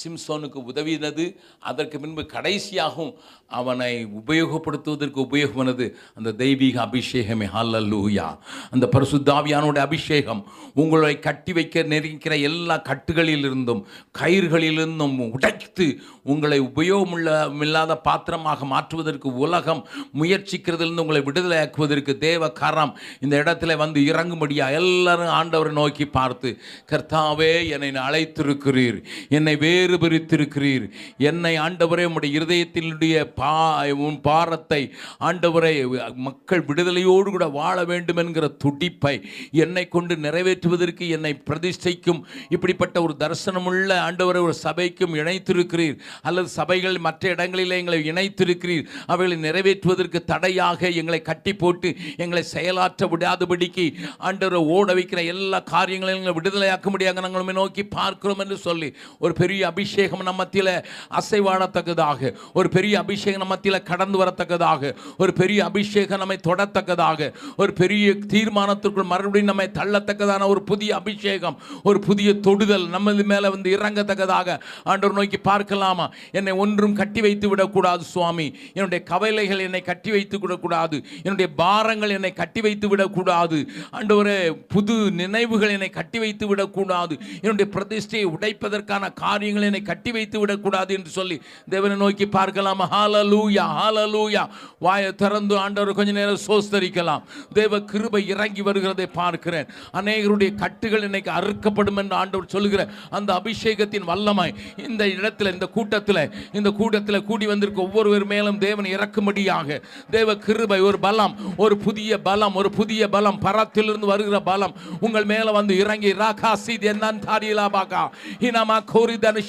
சிம்சோனுக்கு உதவினது. அதற்கு பின்பு கடைசியாகவும் அவனை உபயோகப்படுத்துவதற்கு உபயோகமானது அந்த தெய்வீக அபிஷேகமே. ஹல்லூயா அந்த பரிசுத்தாவியானுடைய அபிஷேகம் உங்களை கட்டி வைக்க நெருங்கிற எல்லா கட்டுகளிலிருந்தும் கயிறுகளிலிருந்தும் உடைத்து உங்களை உபயோகமில்லாத பாத்திரமாக மாற்றுவதற்கு உலகம் முயற்சிக்கிறதிலிருந்து உங்களை விடுதலையாக்குவதற்கு தேவ கரம் இந்த இடத்துல வந்து இறங்கும்படியா எல்லாரும் ஆண்டவரை நோக்கி பார்த்து கர்த்தாவே என்னை அழைத்திருக்கிறீர். என்னை வேறு பிரித்திருக்கிறீர். என்னை ஆண்டவரே உம்முடைய இருதயத்தினுடைய பா உன் பாரத்தை ஆண்டவரை மக்கள் விடுதலையோடு கூட வாழ வேண்டும் என்கிற துடிப்பை என்னை கொண்டு நிறைவேற்றுவதற்கு என்னை பிரதிஷ்டைக்கும் இப்படிப்பட்ட ஒரு தரிசனமுள்ள ஆண்டவரை ஒரு சபைக்கும் இணைத்திருக்கிறீர். அல்லது சபைகள் மற்ற இடங்களிலே எங்களை இணைத்திருக்கிறீர். அவைகளை நிறைவேற்றுவதற்கு தடையாக எங்களை கட்டி போட்டு எங்களை செயலாற்ற விடாதபடிக்கு ஆண்டவரை ஓட வைக்கிற எல்லா காரியங்களையும் எங்களை விடுதலையாக்க முடியாத நாங்கள் நோக்கி பார்க்கிறோம் என்று சொல்லி ஒரு பெரிய அபிஷேகம் நம்ம மத்தியில் அசைவாடத்தக்கதாக ஒரு பெரிய அபிஷேகம் நம்ம மத்தியில் கடந்து வரத்தக்கதாக ஒரு பெரிய அபிஷேகம் நம்மை தொடத்தக்கதாக ஒரு பெரிய தீர்மானத்திற்குள் மறுபடியும் நம்மை தள்ளத்தக்கதான ஒரு புதிய அபிஷேகம் ஒரு புதிய தொடுதல் நமது மேலே வந்து இறங்கத்தக்கதாக ஆண்டவர் நோக்கி பார்க்கலாமா? என்னை ஒன்றும் கட்டி வைத்து விடக்கூடாது சுவாமி. என்னுடைய கவலைகள் என்னை கட்டி வைத்து விடக்கூடாது. என்னுடைய பாரங்கள் என்னை கட்டி வைத்து விடக்கூடாது. ஆண்டவரே புது நினைவுகள் என்னை கட்டி வைத்து விடக்கூடாது. என்னுடைய பிரதிஷ்டையை உடைப்பதற்கான காரியங்கள் என்னை கட்டி வைத்து விடக்கூடாது என்று சொல்லி தேவனை நோக்கி பார்க்கலாம். ஹாலலூயா ஹாலலூயா வாயை திறந்து ஆண்டவர் கொஞ்ச நேரம் சோஸ்தரிக்கலாம். தேவ கிருபை இறங்கி வருகிறதை பார்க்கிறேன். அநேகருடைய கட்டுகள் இன்னைக்கு அறுக்கப்படும் என்று ஆண்டவர் சொல்லுகிற அந்த அபிஷேகத்தின் வல்லமாய் இந்த இடத்துல இந்த கூட்டத்தில் இந்த கூட்டத்தில் கூடி வந்திருக்க ஒவ்வொருவர் மேலும் தேவன் இறக்கும்படியாக. தேவ கிருபை ஒரு பலம் ஒரு புதிய பலம் ஒரு புதிய பலம் பரத்திலிருந்து வருகிற பலம் உங்கள் மேல வந்து இறங்கி. ராகா சீத் என்னன் தாரியலா பாக்கா ஹினமா கோரிதன்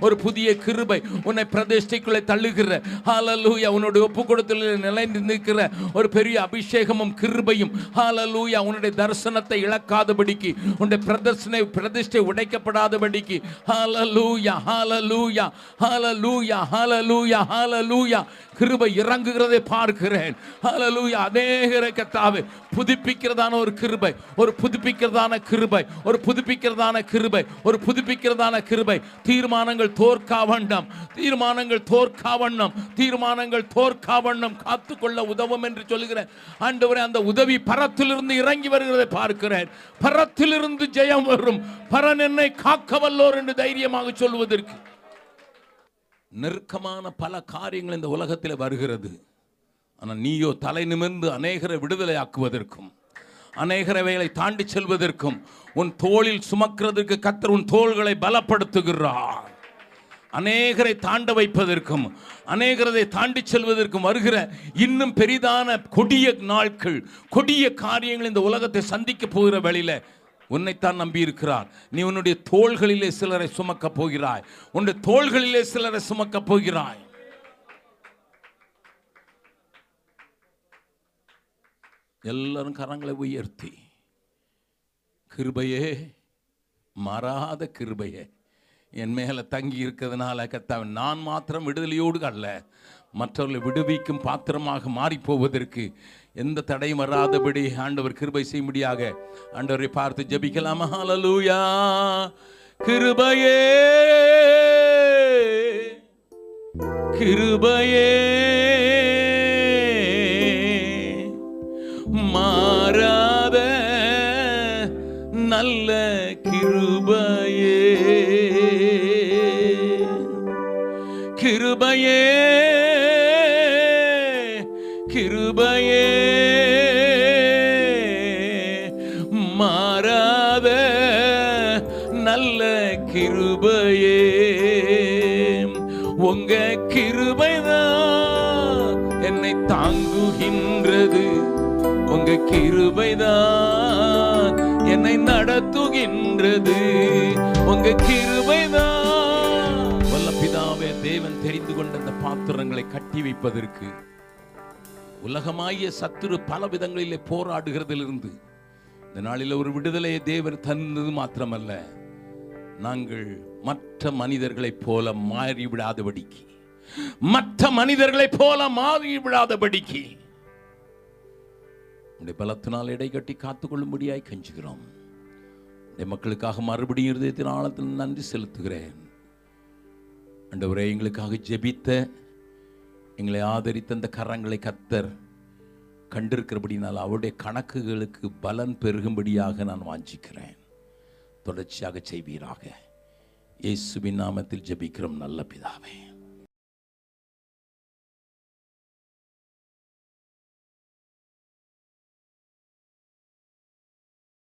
ஒரு புதிய கிருபை உன்னை பிரதிஷ்டைக்குள்ளே தள்ளுகிற. ஹாலலூயா உன்னுடைய ஒப்பு கொடுத்தல் நிலைந்து நிற்கிற ஒரு பெரிய அபிஷேகமும் கிருபையும். ஹாலலூயா உன்னுடைய தரிசனத்தை இழக்காதபடிக்கு உன்னுடைய பிரதர்சனை பிரதிஷ்டை உடைக்கப்படாதபடிக்கு. ஹாலலூயா ஹாலலூயா ஹாலலூயா ஹாலலூயா ஹாலலூயா கிருபை இறங்குகிறதை பார்க்கிறேன். ஹalleluya அநேகரை கத்தாவே புதுப்பிக்கிறதான ஒரு கிருபை ஒரு புதுப்பிக்கிறதான கிருபை ஒரு புதுப்பிக்கிறதான கிருபை ஒரு புதுப்பிக்கிறதான கிருபை கிருபை. தீர்மானங்கள் தோற்கா வண்ணம். தீர்மானங்கள் தோற்கா வண்ணம். தீர்மானங்கள் தோற்கா வண்ணம். காத்துக்கொள்ள உதவும் என்று சொல்கிறேன் ஆண்டவரே அந்த உதவி பரத்திலிருந்து இறங்கி வருகிறதை பார்க்கிறேன். பரத்திலிருந்து ஜெயம் வரும். பரன் என்னை காக்க வல்லோர் என்று தைரியமாக சொல்வதற்கு நெருக்கமான பல காரியங்கள் இந்த உலகத்தில் வருகிறது. ஆனால் நீயோ தலை நிமிர்ந்து அநேகரை விடுதலை ஆக்குவதற்கும் அநேகரவைகளை தாண்டி செல்வதற்கும் உன் தோளில் சுமக்கிறதுக்கு கத்தர் உன் தோள்களை பலப்படுத்துகிறார். அநேகரை தாண்ட வைப்பதற்கும் அநேகரதை தாண்டி செல்வதற்கும் வருகிற இன்னும் பெரிதான கொடிய நாட்கள் கொடிய காரியங்கள் இந்த உலகத்தை சந்திக்க போகிற வழியில உன்னைத்தான் நம்பியிருக்கிறார். நீ உன்னுடைய தோள்களிலே சிலரை சுமக்கப் போகிறாய். உன்னுடைய தோள்களிலே சிலரை சுமக்கப் போகிறாய். எல்லாரும் கரங்களை உயர்த்தி. கிருபையே மாறாத கிருபையே. என் மேலே தங்கி இருக்கிறதுனால கத்தாவன் நான் மாத்திரம் விடுதலையோடு அல்ல மற்றவர்களை விடுவிக்கும் பாத்திரமாக மாறி போவதற்கு எந்த தடையும் வராதபடி ஆண்டவர் கிருபை செய்யும்படியாக ஆண்டவரை பார்த்து ஜபிக்கலாமா. ஹalleluya கிருபையே. கிருபையே. மாறா நல்ல கிருபையே. கிருபையே கிருபையே. மாறாத நல்ல கிருபையே. உங்க கிருபைதான் என்னை தாங்குகின்றது. உங்க கிருபைதான் என்னை போகின்றது. உங்க கிருபைதான். வல்ல பிதாவே தேவன் தெரிந்து கொண்ட அந்த பாத்திரங்களை கட்டி வைப்பதற்கு உலகமாகிய சத்துரு பல விதங்களிலே போராடுகிறதிலிருந்து இந்த நாளில் ஒரு விடுதலையை தேவர் தந்தது மாத்திரமல்ல. நாங்கள் மற்ற மனிதர்களைப் போல மாறிவிடாதபடிக்கு. மற்ற மனிதர்களைப் போல மாறிவிடாதபடிக்கு. உடைய பலத்தினால் இடை கட்டி காத்துக்கொள்ளும்படியாய் கஞ்சுகிறோம். என் மக்களுக்காக மறுபடியும் இருதயத்தின் ஆழத்தில் நன்றி செலுத்துகிறேன். அண்டவரே எங்களுக்காக ஜெபித்த எங்களை ஆதரித்த அந்த கரங்களை கத்தர் கண்டிருக்கிறபடினால் அவருடைய கணக்குகளுக்கு பலன் பெருகும்படியாக நான் வாஞ்சிக்கிறேன். தொடர்ச்சியாக செய்வீராக. இயேசுவின் நாமத்தில் ஜெபிக்கிறோம் நல்ல பிதாவே.